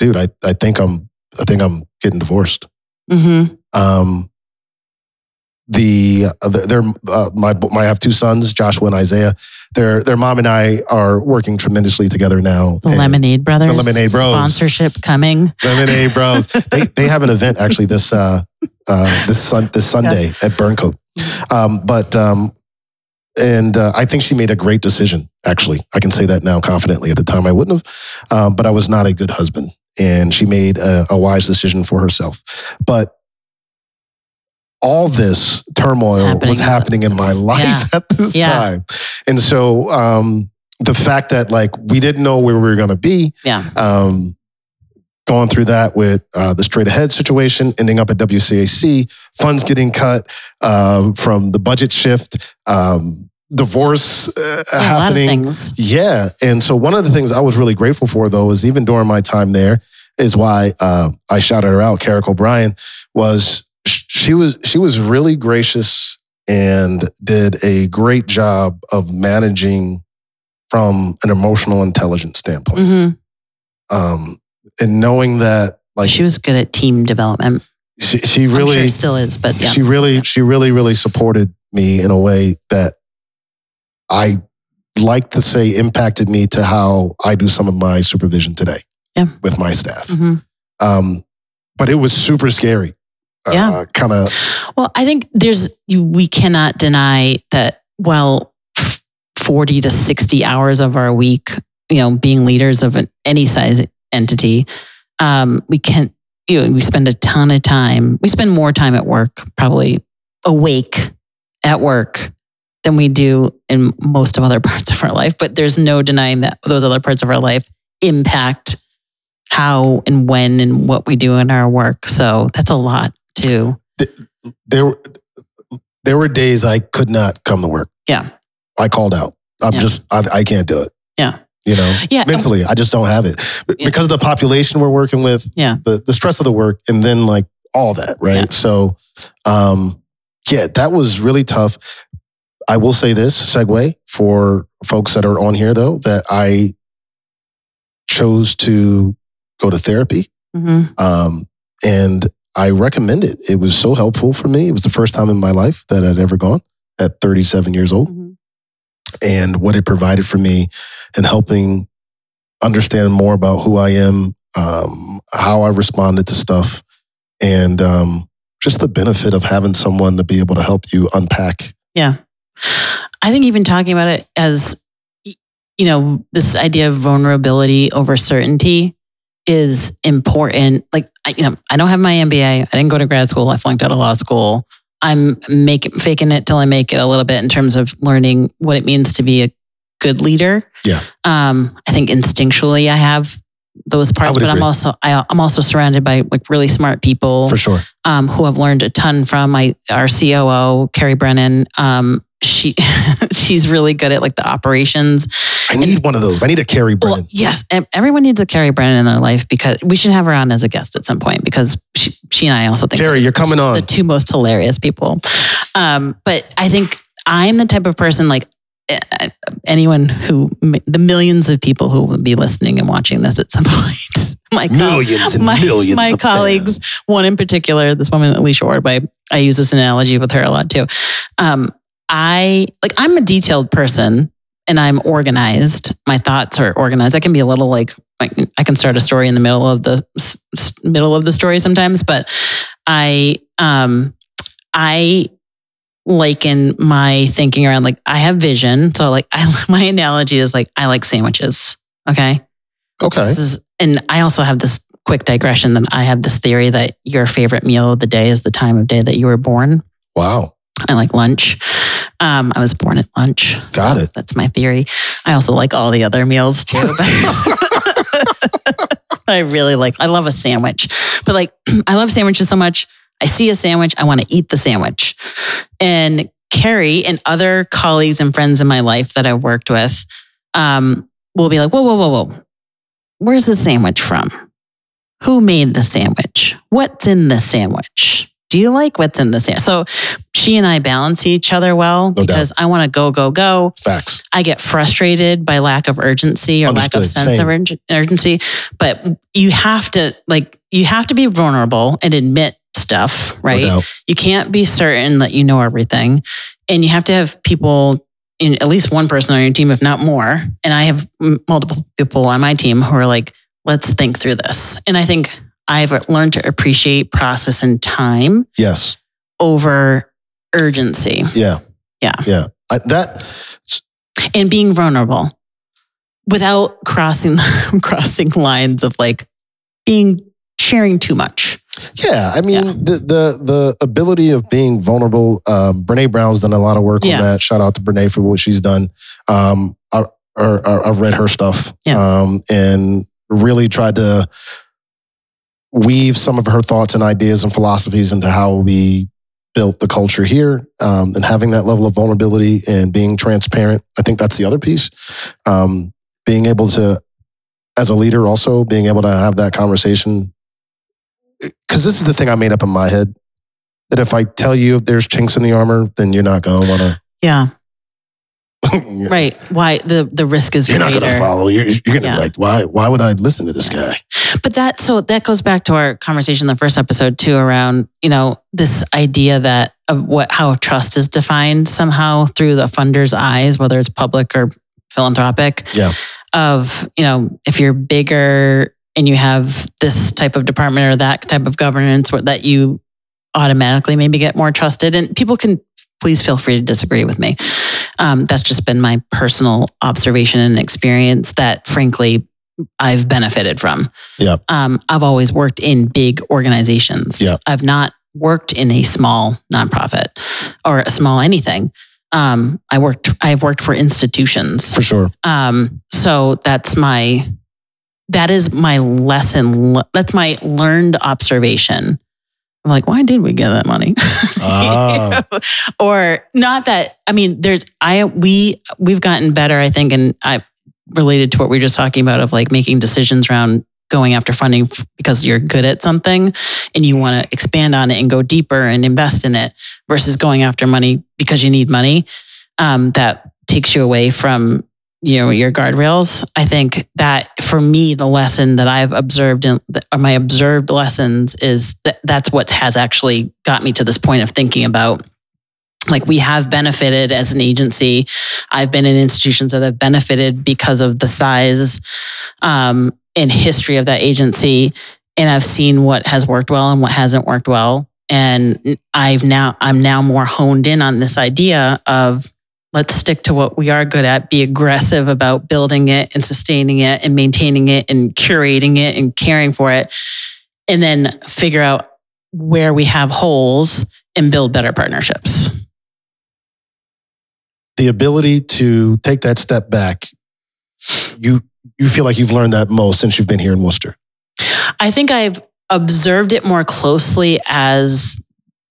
"Dude, I, I think I'm I think I'm getting divorced." Mm-hmm. Um, the uh, they're uh, my my I have two sons, Joshua and Isaiah. Their their mom and I are working tremendously together now. The Lemonade Brothers. The Lemonade Bros. Sponsorship coming. Lemonade Bros. [laughs] they they have an event actually this uh, uh, this sun this Sunday at Burncoat. Um, but um, and uh, I think she made a great decision. Actually, I can say that now confidently. At the time, I wouldn't have, um, but I was not a good husband, and she made a, a wise decision for herself. But all this turmoil happening was happening in my [laughs] life Yeah. at this Yeah. time, and so um, the fact that like we didn't know where we were going to be, Yeah. um, going through that with uh, the straight ahead situation, ending up at WCAC, funds getting cut uh, from the budget shift, um, divorce uh, Yeah, a lot of happening. things. Yeah. And so one of the things I was really grateful for, though, is even during my time there, is why uh, I shouted her out, Carrick O'Brien, was she was she was really gracious and did a great job of managing from an emotional intelligence standpoint hmm um, and knowing that like She was good at team development. she, she really sure still is, but yeah. she really she really really supported me in a way that I like to say impacted me to how I do some of my supervision today Yeah. with my staff. hmm Um, but it was super scary. Yeah. Uh, kind of Well, I think there's we cannot deny that. Well, forty to sixty hours of our week, you know, being leaders of an, any size entity, um, we can. You know, we spend a ton of time. We spend more time at work, probably awake at work, than we do in most of other [laughs] parts of our life. But there's no denying that those other parts of our life impact how and when and what we do in our work. So that's a lot too. there. were- There were days I could not come to work. Yeah. I called out. I'm Yeah. just I, I can't do it. Yeah. You know, Yeah. mentally, I just don't have it Yeah. because of the population we're working with. Yeah. the the stress of the work, and then like all that, right? Yeah. So, um, yeah, that was really tough. I will say this segue for folks that are on here though that I chose to go to therapy, hmm um, and I recommend it. It was so helpful for me. It was the first time in my life that I'd ever gone at 37 years old hmm and what it provided for me and helping understand more about who I am, um, how I responded to stuff, and um, just the benefit of having someone to be able to help you unpack. Yeah. I think even talking about it as, you know, this idea of vulnerability over certainty is important. Like, I, you know, I don't have my MBA. I didn't go to grad school. I flunked out of law school. I'm making faking it till I make it a little bit in terms of learning what it means to be a good leader. Yeah. Um, I think instinctually I have those parts, but I'm also I, I'm also surrounded by like really smart people For sure. um, who I've learned a ton from. My our COO Carrie Brennan, um, she [laughs] she's really good at like the operations. I need one of those. I need a Carrie Well, yes, everyone needs a Carrie Brennan in their life because we should have her on as a guest at some point because she, she and I also think Carrie, you're coming on the two most hilarious people. Um, but I think I'm the type of person like anyone who the millions of people who will be listening and watching this at some [laughs] point. my Millions and my, millions my colleagues, fans. one in particular, this woman Alicia Ordby, I use this analogy with her a lot too. Um, I like I'm a detailed person and I'm organized, my thoughts are organized. I can be a little like I can start a story in the middle of the middle of the story sometimes, but I um I liken my thinking around like I have vision. So like [laughs] I my analogy is like I like sandwiches. Okay. Okay. Is, and I also have this quick digression that I have this theory that your favorite meal of the day is the time of day that you were born. Wow. I like lunch. Um, I was born at lunch. Got so it. That's my theory. I also like all the other meals too. [laughs] [laughs] I really like, I love a sandwich, but like, [clears throat] I love sandwiches so much. I see a sandwich, I want to eat the sandwich. And Carrie and other colleagues and friends in my life that I've worked with um, will be like, whoa, whoa, whoa, whoa. Where's the sandwich from? Who made the sandwich? What's in the sandwich? Do you like what's in the sandwich? So she and I balance each other well no because doubt. I want to go, go, go. Facts. I get frustrated by lack of urgency or Understood. lack of sense Same. of urgency. But you have to like you have to be vulnerable and admit stuff, right? No you can't be certain that you know everything. And you have to have people in at least one person on your team, if not more. And I have multiple people on my team who are like, let's think through this. And I think I've learned to appreciate process and time. Yes. Over urgency. Yeah. Yeah. Yeah. I, that and being vulnerable without crossing [laughs] crossing lines of like being sharing too much. Yeah, I mean yeah. the the the ability of being vulnerable. Um, Brene Brown's done a lot of work yeah. on that. Shout out to Brene for what she's done. Um, I, I, have read her stuff yeah. um, and really tried to weave some of her thoughts and ideas and philosophies into how we built the culture here um, and having that level of vulnerability and being transparent. I think that's the other piece. Um, being able to, as a leader, also being able to have that conversation because this is the thing I made up in my head that if I tell you if there's chinks in the armor, then you're not going to want to. Yeah. [laughs] yeah. Right. Why the the risk is you're greater. not going to follow. You're, you're going to yeah. be like, why why would I listen to this guy? But that so that goes back to our conversation in the first episode too around you know this idea that of what how trust is defined somehow through the funder's eyes, whether it's public or philanthropic. Yeah. Of you know if you're bigger and you have this type of department or that type of governance that you automatically maybe get more trusted. And people can please feel free to disagree with me. Um, that's just been my personal observation and experience that, frankly, I've benefited from. Yeah. Um, I've always worked in big organizations. Yeah. I've not worked in a small nonprofit or a small anything. Um, I worked. I've worked for institutions for sure. Um, so that's my that is my lesson. That's my learned observation. I'm like, why did we get that money? Oh. [laughs] or not that, I mean, there's, I, we, we've gotten better, I think, and I related to what we were just talking about of like making decisions around going after funding because you're good at something and you want to expand on it and go deeper and invest in it versus going after money because you need money. Um, that takes you away from you know your guardrails i think that for me the lesson that i've observed in or my observed lessons is that that's what has actually got me to this point of thinking about like we have benefited as an agency. I've been in institutions that have benefited because of the size um, and history of that agency and i've seen what has worked well and what hasn't worked well. And i've now i'm now more honed in on this idea of let's stick to what we are good at, be aggressive about building it and sustaining it and maintaining it and curating it and caring for it. And then figure out where we have holes and build better partnerships. The ability to take that step back, you you feel like you've learned that most since you've been here in Worcester. I think I've observed it more closely as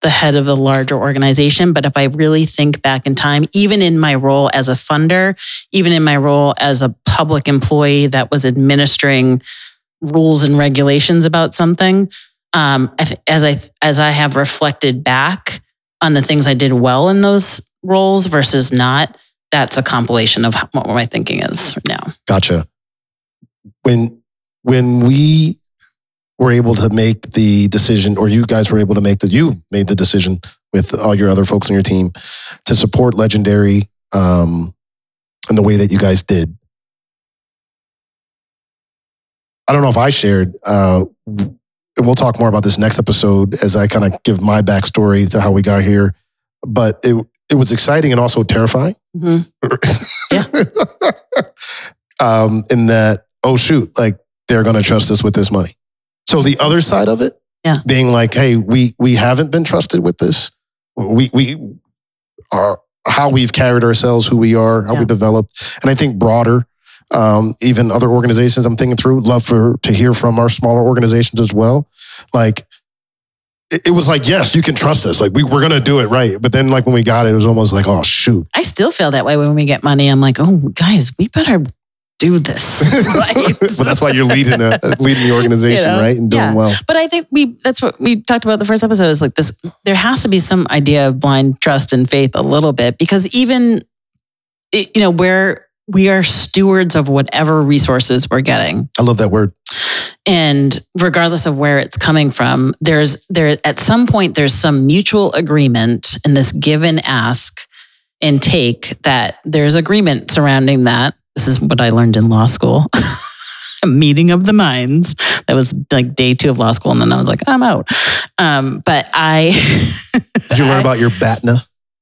the head of a larger organization. But if I really think back in time, even in my role as a funder, even in my role as a public employee that was administering rules and regulations about something, um, as I as I have reflected back on the things I did well in those roles versus not, that's a compilation of what my thinking is now. Gotcha. When when we were able to make the decision, or you guys were able to make the, you made the decision with all your other folks on your team to support Legendary um, and the way that you guys did. I don't know if I shared, uh, and we'll talk more about this next episode as I kind of give my backstory to how we got here. But it it was exciting and also terrifying. [laughs] Mhm. um, in that, oh shoot, like they're going to trust us with this money. So the other side of it, Yeah. being like, hey, we we haven't been trusted with this. We we are how we've carried ourselves, who we are, how Yeah. we developed, and I think broader. Um, even other organizations I'm thinking through, love for to hear from our smaller organizations as well. Like it, it was like, yes, you can trust us. Like we, we're gonna do it right. But then like when we got it, it was almost like, oh shoot. I still feel that way when we get money. I'm like, oh, guys, we better do this. [laughs] right? but that's why you're leading a, leading the organization, You know? right? And doing Yeah. well. But I think we that's what we talked about the first episode is like this there has to be some idea of blind trust and faith a little bit because even it- you know where we are stewards of whatever resources we're getting I love that word. and regardless of where it's coming from there's there at some point there's some mutual agreement in this give and ask and take that there's agreement surrounding that this is what i learned in law school a [laughs] meeting of the minds that was like day two of law school and then i was like i'm out um, but i Did you learn [laughs] about your BATNA?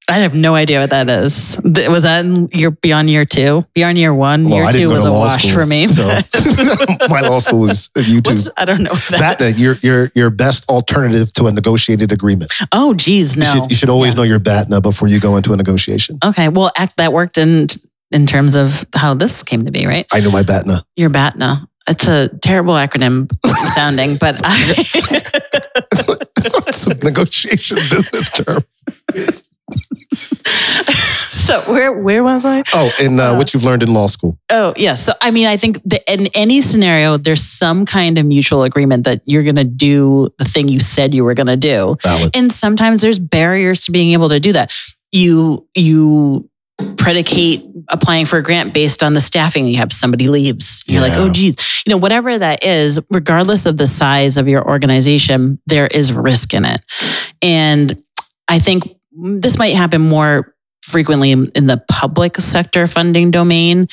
i have no idea what that is was that in year beyond year two beyond year one Well, year I two was a wash school, for me so- [laughs] My law school was YouTube. What's, i don't know that BATNA, your your your best alternative to a negotiated agreement. oh geez no You should, you should always Yeah. know your BATNA before you go into a negotiation. Okay. Well, act that worked in in terms of how this came to be, right? I know my BATNA. Your BATNA. It's a terrible acronym [laughs] sounding, but I, [laughs] it's a negotiation business term. [laughs] so where where was I? Oh, and uh, Uh, what you've learned in law school. Oh, yeah. So I mean, I think that in any scenario, there's some kind of mutual agreement that you're going to do the thing you said you were going to do, Valid. and sometimes there's barriers to being able to do that. You you predicate applying for a grant based on the staffing you have somebody leaves. You're like oh geez. You know whatever that is regardless of the size of your organization there is risk in it. And i think this might happen more frequently in, in the public sector funding domain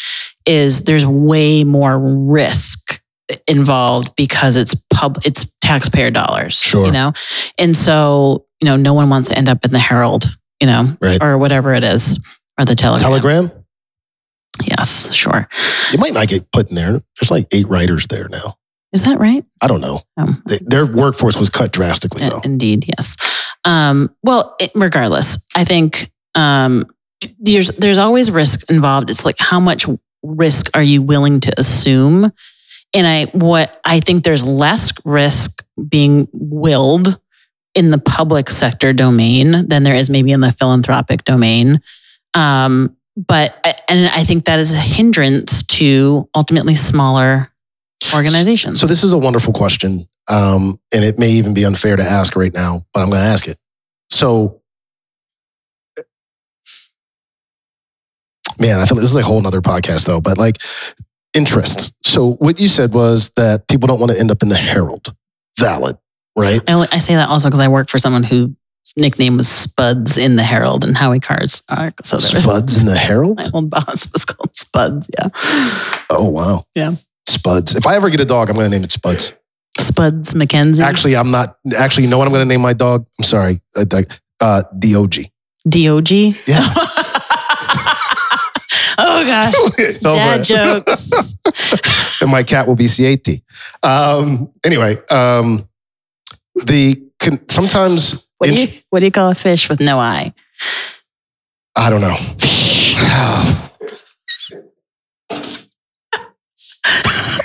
is there's way more risk involved because it's pub it's taxpayer dollars Sure. you know? And so you know no one wants to end up in the herald you know Right. or whatever it is or the telegram Telegram. yes sure You might not get put in there. There's like eight writers there now. is that right I don't know. Um, They- Their workforce was cut drastically Uh, though. Indeed, yes. Um, well, it, regardless, I think um, there's there's always risk involved. It's like how much risk are you willing to assume? And I what I think there's less risk being willed in the public sector domain than there is maybe in the philanthropic domain. Um, but and I think that is a hindrance to ultimately smaller organizations. So this is a wonderful question, um, and it may even be unfair to ask right now, but I'm going to ask it. So, man, I feel this is like a whole nother podcast though. But like interests. So what you said was that people don't want to end up in the Herald. Valid, right? I, I say that also because I work for someone whose nickname was Spuds in the Herald and Howie Carr's. Are, so there was- Spuds in the Herald. My old [laughs] boss was called Spuds. Yeah, Oh wow. Yeah. Spuds. If I ever get a dog, I'm going to name it Spuds. Spuds MacKenzie. Actually, I'm not. Actually, you know what I'm going to name my dog? I'm sorry. Uh, uh, Dog. Dog. Yeah. [laughs] oh gosh, [laughs] dad jokes. and my cat will be CAT. Um, anyway, um, the sometimes What do you what do you call a fish with no eye? I don't know. [sighs]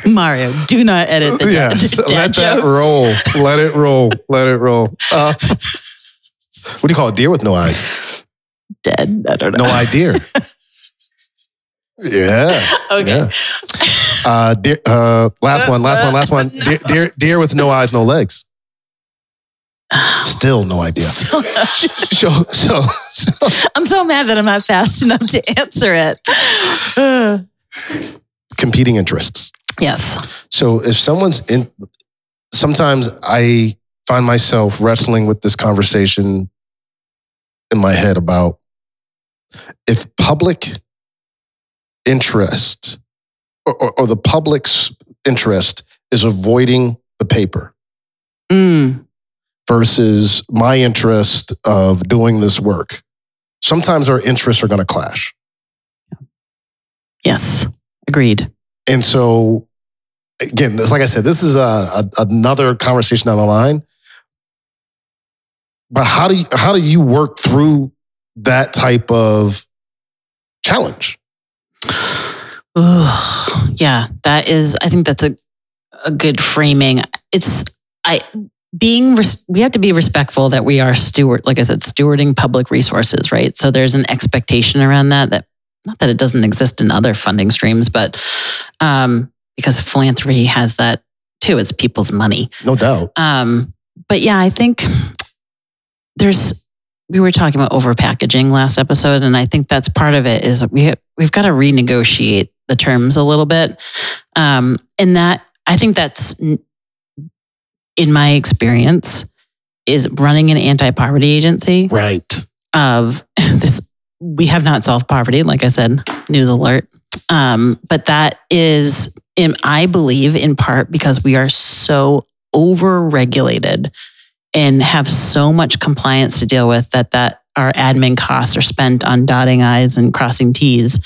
Marrio, do not edit the dad let that jokes. roll. [laughs] Let it roll. Let it roll. Uh, what do you call a deer with no eyes? Dead. I don't know. No idea. [laughs] Yeah. Okay. Yeah. Uh, deer, uh, last [laughs] one. Last one. Last one. Deer, deer, deer with no eyes, no legs. Still no idea. [laughs] So- So, so, so I'm so mad that I'm not fast enough to answer it. Competing interests. yes. So if someone's in, sometimes I find myself wrestling with this conversation in my head about if public interest or, or, or the public's interest is avoiding the paper Mm, versus my interest of doing this work. Sometimes our interests are going to clash. yes, agreed. And so, again, this, like I said, this is a, a, another conversation down the line. But how do you, how do you work through that type of challenge? Ooh, yeah, that is. I think that's a a good framing. It's I being res- we have to be respectful that we are steward, like I said, stewarding public resources, right? So there's an expectation around that. That not that it doesn't exist in other funding streams, but um, because philanthropy has that too. It's people's money. No doubt. Um, but yeah, I think there's we were talking about overpackaging last episode, and I think that's part of it. Is we we've got to renegotiate the terms a little bit, um, and that I think that's in my experience is running an anti-poverty agency Right. of [laughs] this. We have not solved poverty, like I said, news alert. Um, but that is, in, I believe, in part because we are so over-regulated and have so much compliance to deal with that that our admin costs are spent on dotting i's and crossing t's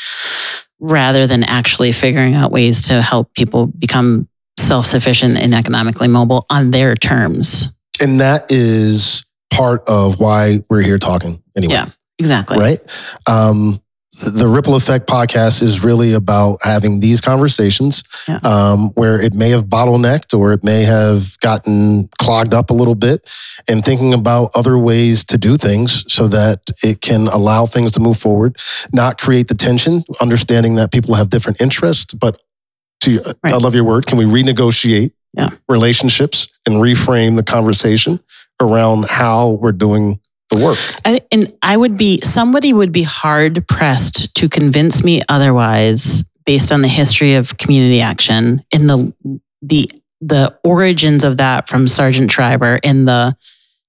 rather than actually figuring out ways to help people become self-sufficient and economically mobile on their terms. And that is part of why we're here talking anyway. Yeah. Exactly. Right. Um, the Ripple Effect podcast is really about having these conversations Yeah. um, where it may have bottlenecked or it may have gotten clogged up a little bit and thinking about other ways to do things so that it can allow things to move forward, not create the tension, understanding that people have different interests. But to, I Right. love your word, can we renegotiate Yeah. relationships and reframe the conversation around how we're doing the work? I, and I would be, somebody would be hard pressed to convince me otherwise based on the history of community action in the, the, the origins of that from Sargent Shriver and the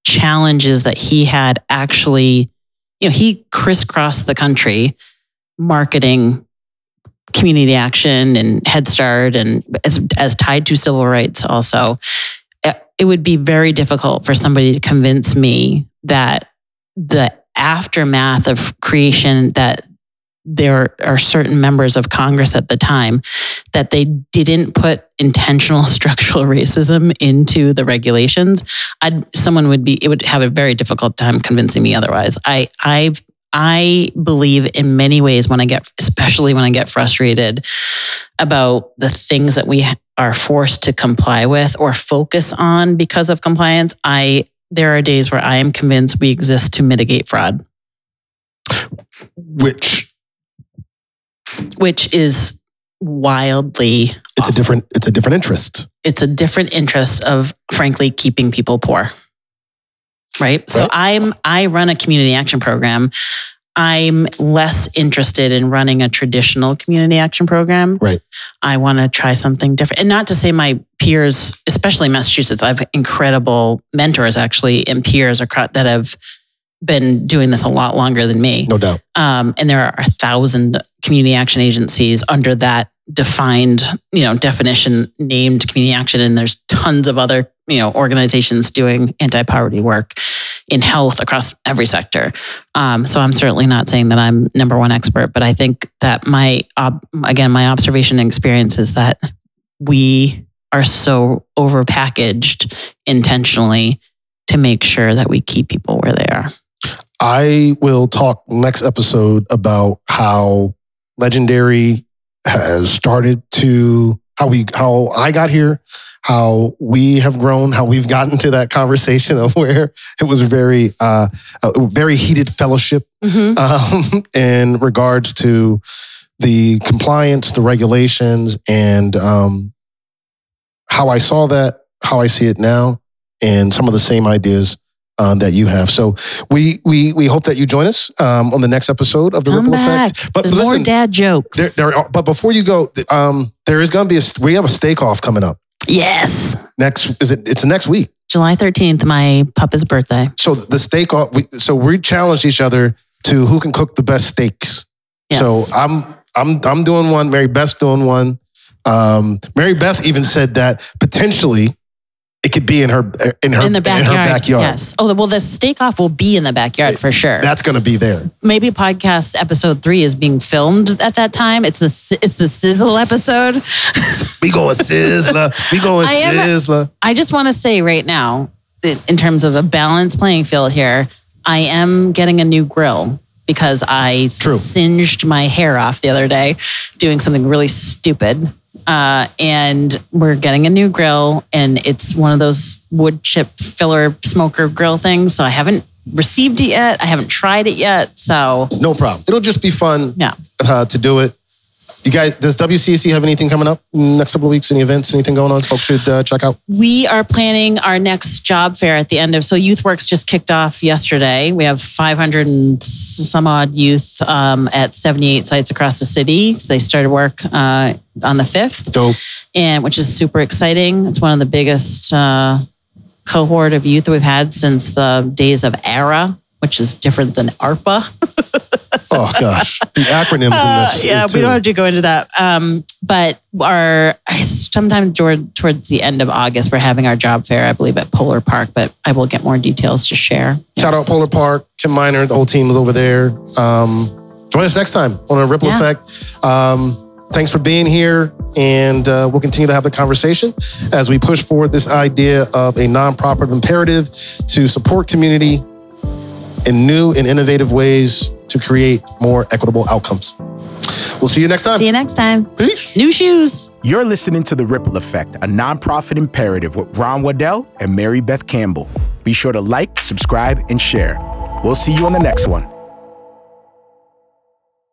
challenges that he had actually, you know, he crisscrossed the country marketing community action and Head Start and as, as tied to civil rights also. It- It would be very difficult for somebody to convince me that the aftermath of creation that there are certain members of Congress at the time that they didn't put intentional [laughs] structural racism into the regulations. I'd someone would be it would have a very difficult time convincing me otherwise. I I I believe in many ways when I get especially when I get frustrated about the things that we are forced to comply with or focus on because of compliance, I there are days where I am convinced we exist to mitigate fraud, Which which is wildly it's a different it's a different interest. it's a different interest of frankly keeping people poor. Right? So Right. I'm I run a community action program. I'm less interested in running a traditional community action program. Right. I want to try something different. And not to say my peers, especially Massachusetts, I have incredible mentors actually and peers across, that have been doing this a lot longer than me. No doubt. Um, and there are a thousand community action agencies under that defined, you know, definition named community action. And there's tons of other, you know, organizations doing anti-poverty work in health across every sector. Um, so I'm certainly not saying that I'm number one expert, but I think that my, again, my observation and experience is that we are so overpackaged intentionally to make sure that we keep people where they are. I will talk next episode about how legendary has started to how we how I got here, how we have grown, how we've gotten to that conversation [laughs] of where it was very uh, a very heated fellowship [laughs] um, in regards to the compliance, the regulations, and um, how I saw that, how I see it now, and some of the same ideas uh, that you have. So we we we hope that you join us um, on the next episode of the Come Ripple back. Effect. But There's more listen, dad jokes. there, there are, but before you go, um, there is going to be a we have a steak off coming up yes. next. Is it? It's next week. July 13th, my pupa's birthday. So the steak off. We, so we challenged each other to who can cook the best steaks. Yes. So I'm I'm I'm doing one. Marybeth's doing one. Um, Marybeth even said that potentially it could be in her in her in the backyard. her backyard. Yes. Oh, well, the steak off will be in the backyard for sure. That's going to be there. Maybe podcast episode three is being filmed at that time. It's the it's the sizzle episode. [laughs] We go a sizzler. We go a [laughs] I am- sizzler. I just want to say right now, in in terms of a balanced playing field here, I am getting a new grill because I True. singed my hair off the other day doing something really stupid. Uh, and we're getting a new grill, and it's one of those wood chip filler smoker grill things. So I haven't received it yet. I haven't tried it yet. So No problem. It'll just be fun yeah. uh, to do it. You guys, does WCC have anything coming up in the next couple of weeks? Any events? Anything going on? Folks should uh, check out. We are planning our next job fair at the end of so YouthWorks just kicked off yesterday. We have 500 and some odd youth um, at 78 sites across the city. They started work uh, on the 5th, Dope. and which is super exciting. It's one of the biggest uh, cohort of youth that we've had since the days of ARRA, which is different than ARPA. [laughs] Oh gosh, the acronyms Uh, in this. yeah, too. we don't have to go into that. Um, but our sometime toward, towards the end of August, we're having our job fair, I believe, at Polar Park. But I will get more details to share. Shout out Polar Park, Kim Miner, the whole team is over there. Um, join us next time on a Ripple Yeah. Effect. Um, thanks for being here, and uh, we'll continue to have the conversation as we push forward this idea of a nonprofit imperative to support community in new and innovative ways to create more equitable outcomes. We'll see you next time. See you next time. Peace. New shoes. You're listening to The Ripple Effect, a nonprofit imperative with Ron Waddell and Marybeth Campbell. Be sure to like, subscribe, and share. We'll see you on the next one.